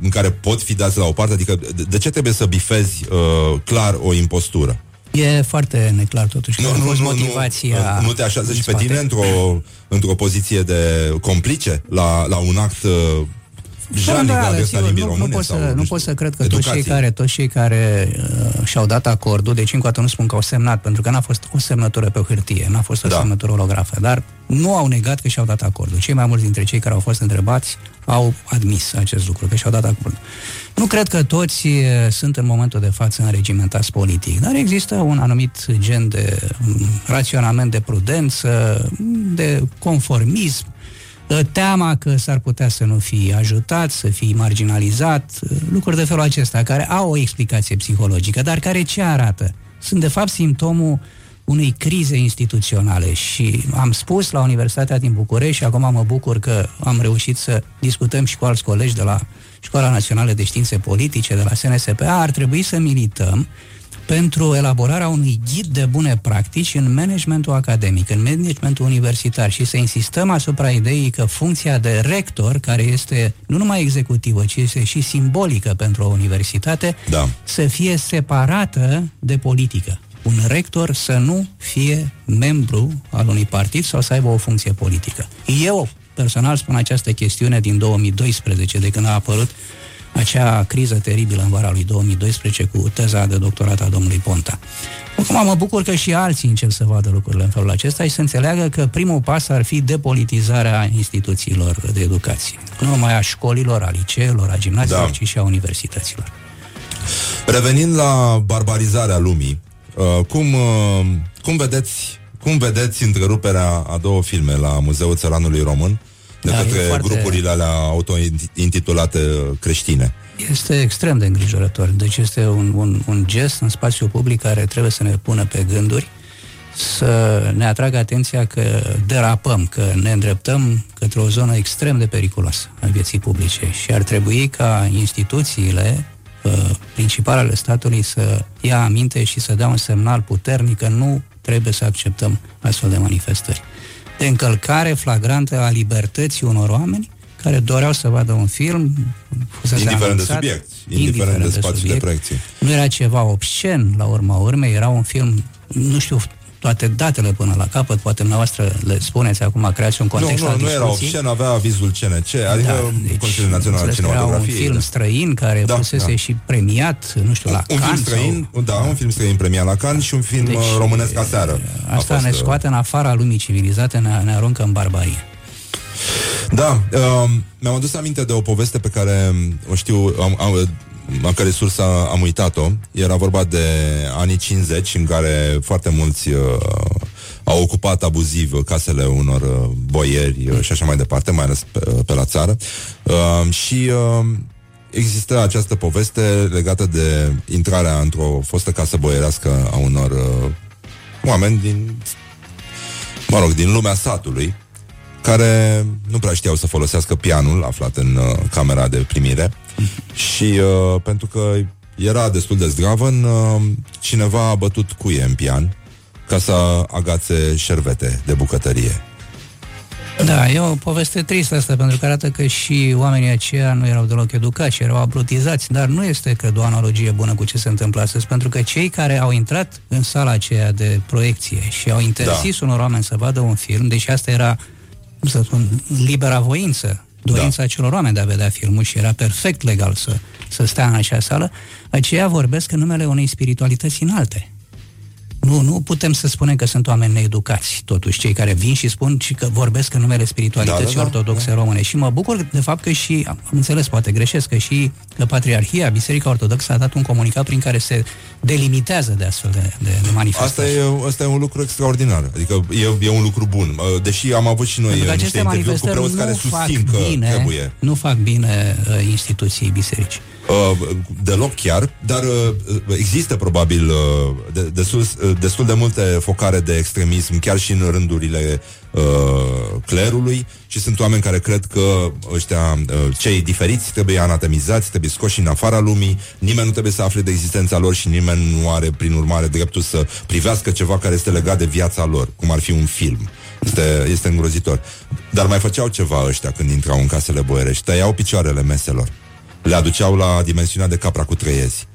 S2: în care pot fi dați la o parte, adică de, de ce trebuie să bifezi uh, clar o impostură?
S4: E foarte neclar totuși nu, nu, nu, motivația
S2: nu, nu te așează și pe tine într-o, într-o poziție de complice la, la un act uh, janic la adresa limbii române?
S4: Nu pot, să, nu pot să cred că toți cei care, toți cei care uh, și-au dat acordul, deci încă o dată nu spun că au semnat, pentru că n-a fost o semnătură pe hârtie, n-a fost o da. semnătură holografă, dar nu au negat că și-au dat acordul. Cei mai mulți dintre cei care au fost întrebați au admis acest lucru, că și-au dat acordul. Nu cred că toți sunt în momentul de față înregimentați politic, dar există un anumit gen de raționament de prudență, de conformism, teama că s-ar putea să nu fie ajutat, să fie marginalizat, lucruri de felul acesta, care au o explicație psihologică, dar care ce arată? Sunt de fapt simptomul unei crize instituționale și am spus la Universitatea din București și acum mă bucur că am reușit să discutăm și cu alți colegi de la Școala Națională de Științe Politice, de la SNSPA, ar trebui să milităm pentru elaborarea unui ghid de bune practici în managementul academic, în managementul universitar și să insistăm asupra ideii că funcția de rector, care este nu numai executivă, ci este și simbolică pentru o universitate,
S2: da.
S4: să fie separată de politică. Un rector să nu fie membru al unui partid sau să aibă o funcție politică. Eu personal spun această chestiune din 2012, de când a apărut acea criză teribilă în vara lui 2012 cu teza de doctorat a domnului Ponta. Acum mă bucur că și alții încep să vadă lucrurile în felul acesta și să înțeleagă că primul pas ar fi depolitizarea instituțiilor de educație. Nu numai a școlilor, a liceelor, a gimnaziilor, da. ci și a universităților.
S2: Revenind la barbarizarea lumii, uh, cum, uh, cum vedeți cum vedeți întreruperea a două filme la Muzeul Țăranului Român de da, către foarte... grupurile alea auto-intitulate creștine?
S4: Este extrem de îngrijorător. Deci este un, un, un gest în spațiu public care trebuie să ne pună pe gânduri să ne atragă atenția că derapăm, că ne îndreptăm către o zonă extrem de periculoasă a vieții publice și ar trebui ca instituțiile uh, principale ale statului să ia aminte și să dea un semnal puternic că nu trebuie să acceptăm astfel de manifestări. De încălcare flagrantă a libertății unor oameni care doreau să vadă un film
S2: indiferent anunțat, de subiect, indiferent, indiferent de spațiu de, de proiecție.
S4: Nu era ceva obscen la urma urmei, era un film, nu știu toate datele până la capăt, poate dumneavoastră le spuneți acum, creați un context
S2: Nu, nu, nu era obscen, avea avizul CNC, adică da, deci, Consiliul Național al Cinematografiei.
S4: un film da. străin care da, fusese da. și premiat, nu știu, la
S2: un,
S4: Cannes.
S2: Un film străin, sau... da, un film străin premiat la Cannes și un film deci, românesc aseară.
S4: Asta ne uh, scoate în afara lumii civilizate, ne, ne aruncă în barbarie.
S2: Da, uh, mi-am adus aminte de o poveste pe care o știu, am, am, la care sursa am uitat-o. Era vorba de anii 50 în care foarte mulți uh, au ocupat abuziv casele unor uh, boieri uh, și așa mai departe, mai ales pe, uh, pe la țară. Uh, și uh, există această poveste legată de intrarea într-o fostă casă boierească a unor uh, oameni din mă rog, din lumea satului care nu prea știau să folosească pianul aflat în uh, camera de primire și uh, pentru că era destul de zdravă, uh, cineva a bătut cuie în pian ca să agațe șervete de bucătărie.
S4: Da, e o poveste tristă asta, pentru că arată că și oamenii aceia nu erau deloc educați și erau abrutizați, dar nu este, cred, o analogie bună cu ce se întâmplă astăzi, pentru că cei care au intrat în sala aceea de proiecție și au interzis da. unor oameni să vadă un film, deși asta era cum să spun, libera voință, dorința da. celor oameni de a vedea filmul și era perfect legal să, să stea în acea sală, aceia vorbesc în numele unei spiritualități înalte. Nu, nu putem să spunem că sunt oameni needucați, totuși, cei care vin și spun și că vorbesc în numele spiritualității da, da, da, ortodoxe da. române. Și mă bucur de fapt că și, am înțeles, poate greșesc, că și că Patriarhia, Biserica Ortodoxă a dat un comunicat prin care se delimitează de astfel de, de, de manifestări.
S2: Asta e, asta e un lucru extraordinar, adică e, e un lucru bun. Deși am avut și noi niște interviuri cu preoți care susțin că bine, trebuie.
S4: Nu fac bine uh, instituției bisericii.
S2: Uh, deloc chiar, dar uh, există probabil uh, de, destul, uh, destul de multe focare de extremism, chiar și în rândurile uh, clerului și sunt oameni care cred că ăștia, uh, cei diferiți trebuie anatemizați, trebuie scoși în afara lumii, nimeni nu trebuie să afle de existența lor și nimeni nu are prin urmare dreptul să privească ceva care este legat de viața lor, cum ar fi un film. Este, este îngrozitor. Dar mai făceau ceva ăștia când intrau în casele boierești, tăiau picioarele meselor le aduceau la dimensiunea de capra cu trăiezi.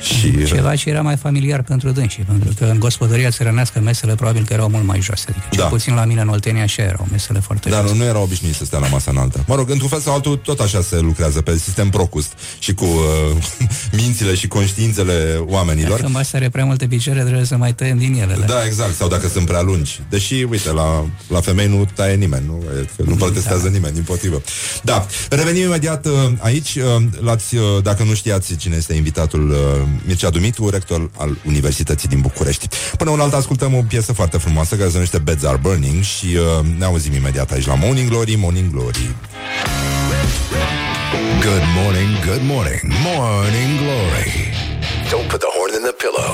S4: Și... Ceva ce era mai familiar pentru dânsii, pentru că în gospodăria țărănească mesele probabil că erau mult mai joase. Adică cel da. puțin la mine în Oltenia așa erau mesele foarte
S2: Dar
S4: joase.
S2: nu, nu erau obișnuiți să stea la masa înaltă. Mă rog, într-un fel sau altul, tot așa se lucrează pe sistem Procust și cu uh, [LAUGHS] mințile și conștiințele oamenilor.
S4: Dacă mai are prea multe picioare, trebuie să mai tăiem din ele.
S2: Da, exact, sau dacă sunt prea lungi. Deși, uite, la, la femei nu taie nimeni, nu, nu protestează da. nimeni, din potrivă. Da, revenim imediat uh, aici. Uh, l-ați, uh, dacă nu știați cine este invitatul uh, Mircea Dumitru, rector al Universității din București. Până un alt ascultăm o piesă foarte frumoasă care se numește Beds Are Burning și uh, ne auzim imediat aici la Morning Glory, Morning Glory.
S1: Good morning, good morning, Morning Glory. Don't put the horn in the pillow.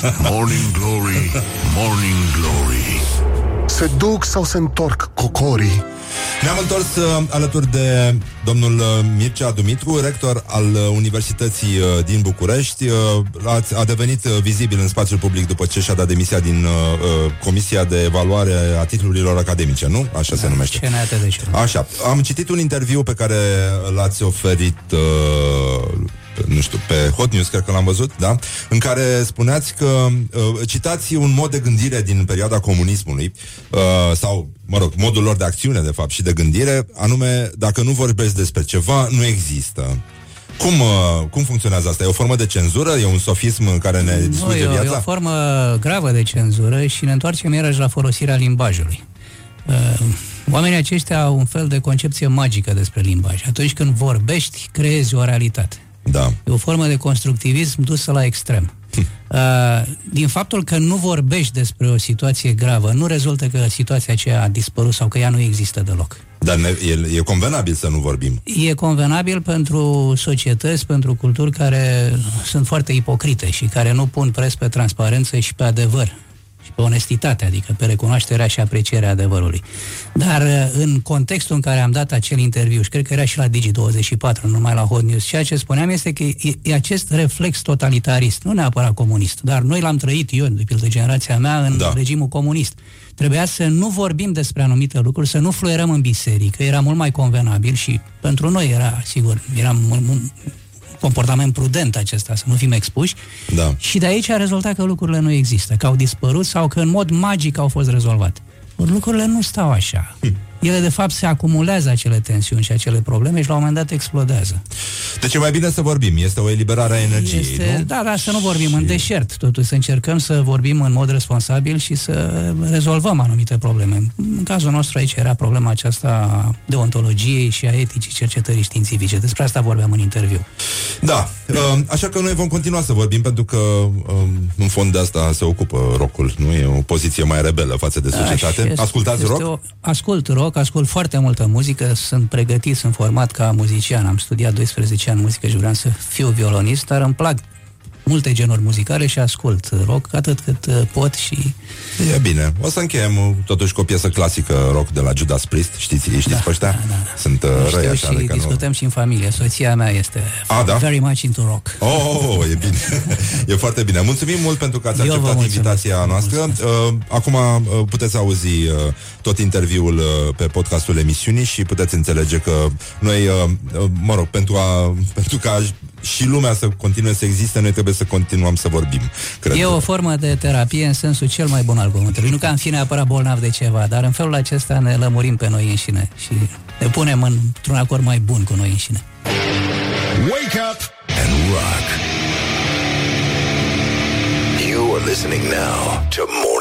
S1: [LAUGHS]
S3: morning Glory, Morning Glory.
S1: Se duc sau se întorc cocorii?
S2: Ne-am întors uh, alături de domnul uh, Mircea Dumitru, rector al uh, Universității uh, din București. Uh, a, a devenit uh, vizibil în spațiul public după ce și-a dat demisia din uh, uh, Comisia de Evaluare a Titlurilor Academice, nu? Așa da, se numește. Așa. Am citit un interviu pe care l-ați oferit uh, nu știu, pe Hot News, cred că l-am văzut, da? În care spuneați că uh, citați un mod de gândire din perioada comunismului uh, sau, mă rog, modul lor de acțiune, de fapt, și de gândire, anume, dacă nu vorbești despre ceva, nu există. Cum, uh, cum funcționează asta? E o formă de cenzură? E un sofism care ne distruge
S4: nu,
S2: viața?
S4: E o formă gravă de cenzură și ne întoarcem iarăși la folosirea limbajului. Uh, oamenii aceștia au un fel de concepție magică despre limbaj. Atunci când vorbești, creezi o realitate.
S2: Da.
S4: E o formă de constructivism dusă la extrem. Hm. Uh, din faptul că nu vorbești despre o situație gravă, nu rezultă că situația aceea a dispărut sau că ea nu există deloc.
S2: Dar ne, e, e convenabil să nu vorbim.
S4: E convenabil pentru societăți, pentru culturi care sunt foarte ipocrite și care nu pun pres pe transparență și pe adevăr și pe onestitate, adică pe recunoașterea și aprecierea adevărului. Dar uh, în contextul în care am dat acel interviu, și cred că era și la Digi24, nu numai la Hot News, ceea ce spuneam este că e, e acest reflex totalitarist, nu neapărat comunist, dar noi l-am trăit eu, de pildă generația mea, în da. regimul comunist. Trebuia să nu vorbim despre anumite lucruri, să nu fluierăm în biserică, era mult mai convenabil și pentru noi era, sigur, era comportament prudent acesta, să nu fim expuși.
S2: Da.
S4: Și de aici a rezultat că lucrurile nu există, că au dispărut sau că în mod magic au fost rezolvate. Lucrurile nu stau așa. Hm ele de fapt se acumulează acele tensiuni și acele probleme și la un moment dat explodează.
S2: Deci e mai bine să vorbim, este o eliberare a energiei, este,
S4: nu? Da, dar să nu vorbim și... în deșert, totuși să încercăm să vorbim în mod responsabil și să rezolvăm anumite probleme. În cazul nostru aici era problema aceasta de ontologiei și a eticii cercetării științifice. Despre asta vorbeam în interviu.
S2: Da, um, așa că noi vom continua să vorbim pentru că um, în fond de asta se ocupă rocul, nu? E o poziție mai rebelă față de da, societate. Da, Ascultați rock? O,
S4: ascult rock rock, ascult foarte multă muzică, sunt pregătit, sunt format ca muzician, am studiat 12 ani muzică și vreau să fiu violonist, dar îmi plac multe genuri muzicale și ascult rock atât cât uh, pot și...
S2: E bine. O să încheiem uh, totuși cu o piesă clasică rock de la Judas Priest. Știți, știți da, pe ăștia? Da, da. Sunt uh, răi așa.
S4: și adică discutăm nu... și în familie. Soția mea este
S2: A, da?
S4: very much into rock.
S2: Oh, oh, oh e bine. e foarte bine. Mulțumim mult pentru că ați Eu acceptat invitația noastră. Uh, acum uh, puteți auzi uh, tot interviul uh, pe podcastul emisiunii și puteți înțelege că noi, uh, uh, mă rog, pentru, a, pentru ca și lumea să continue să existe, noi trebuie să continuăm să vorbim.
S4: Cred e o formă de terapie în sensul cel mai bun al cuvântului. Nu că am fi neapărat bolnav de ceva, dar în felul acesta ne lămurim pe noi înșine și ne punem într-un acord mai bun cu noi înșine. Wake up and rock. You are listening now to more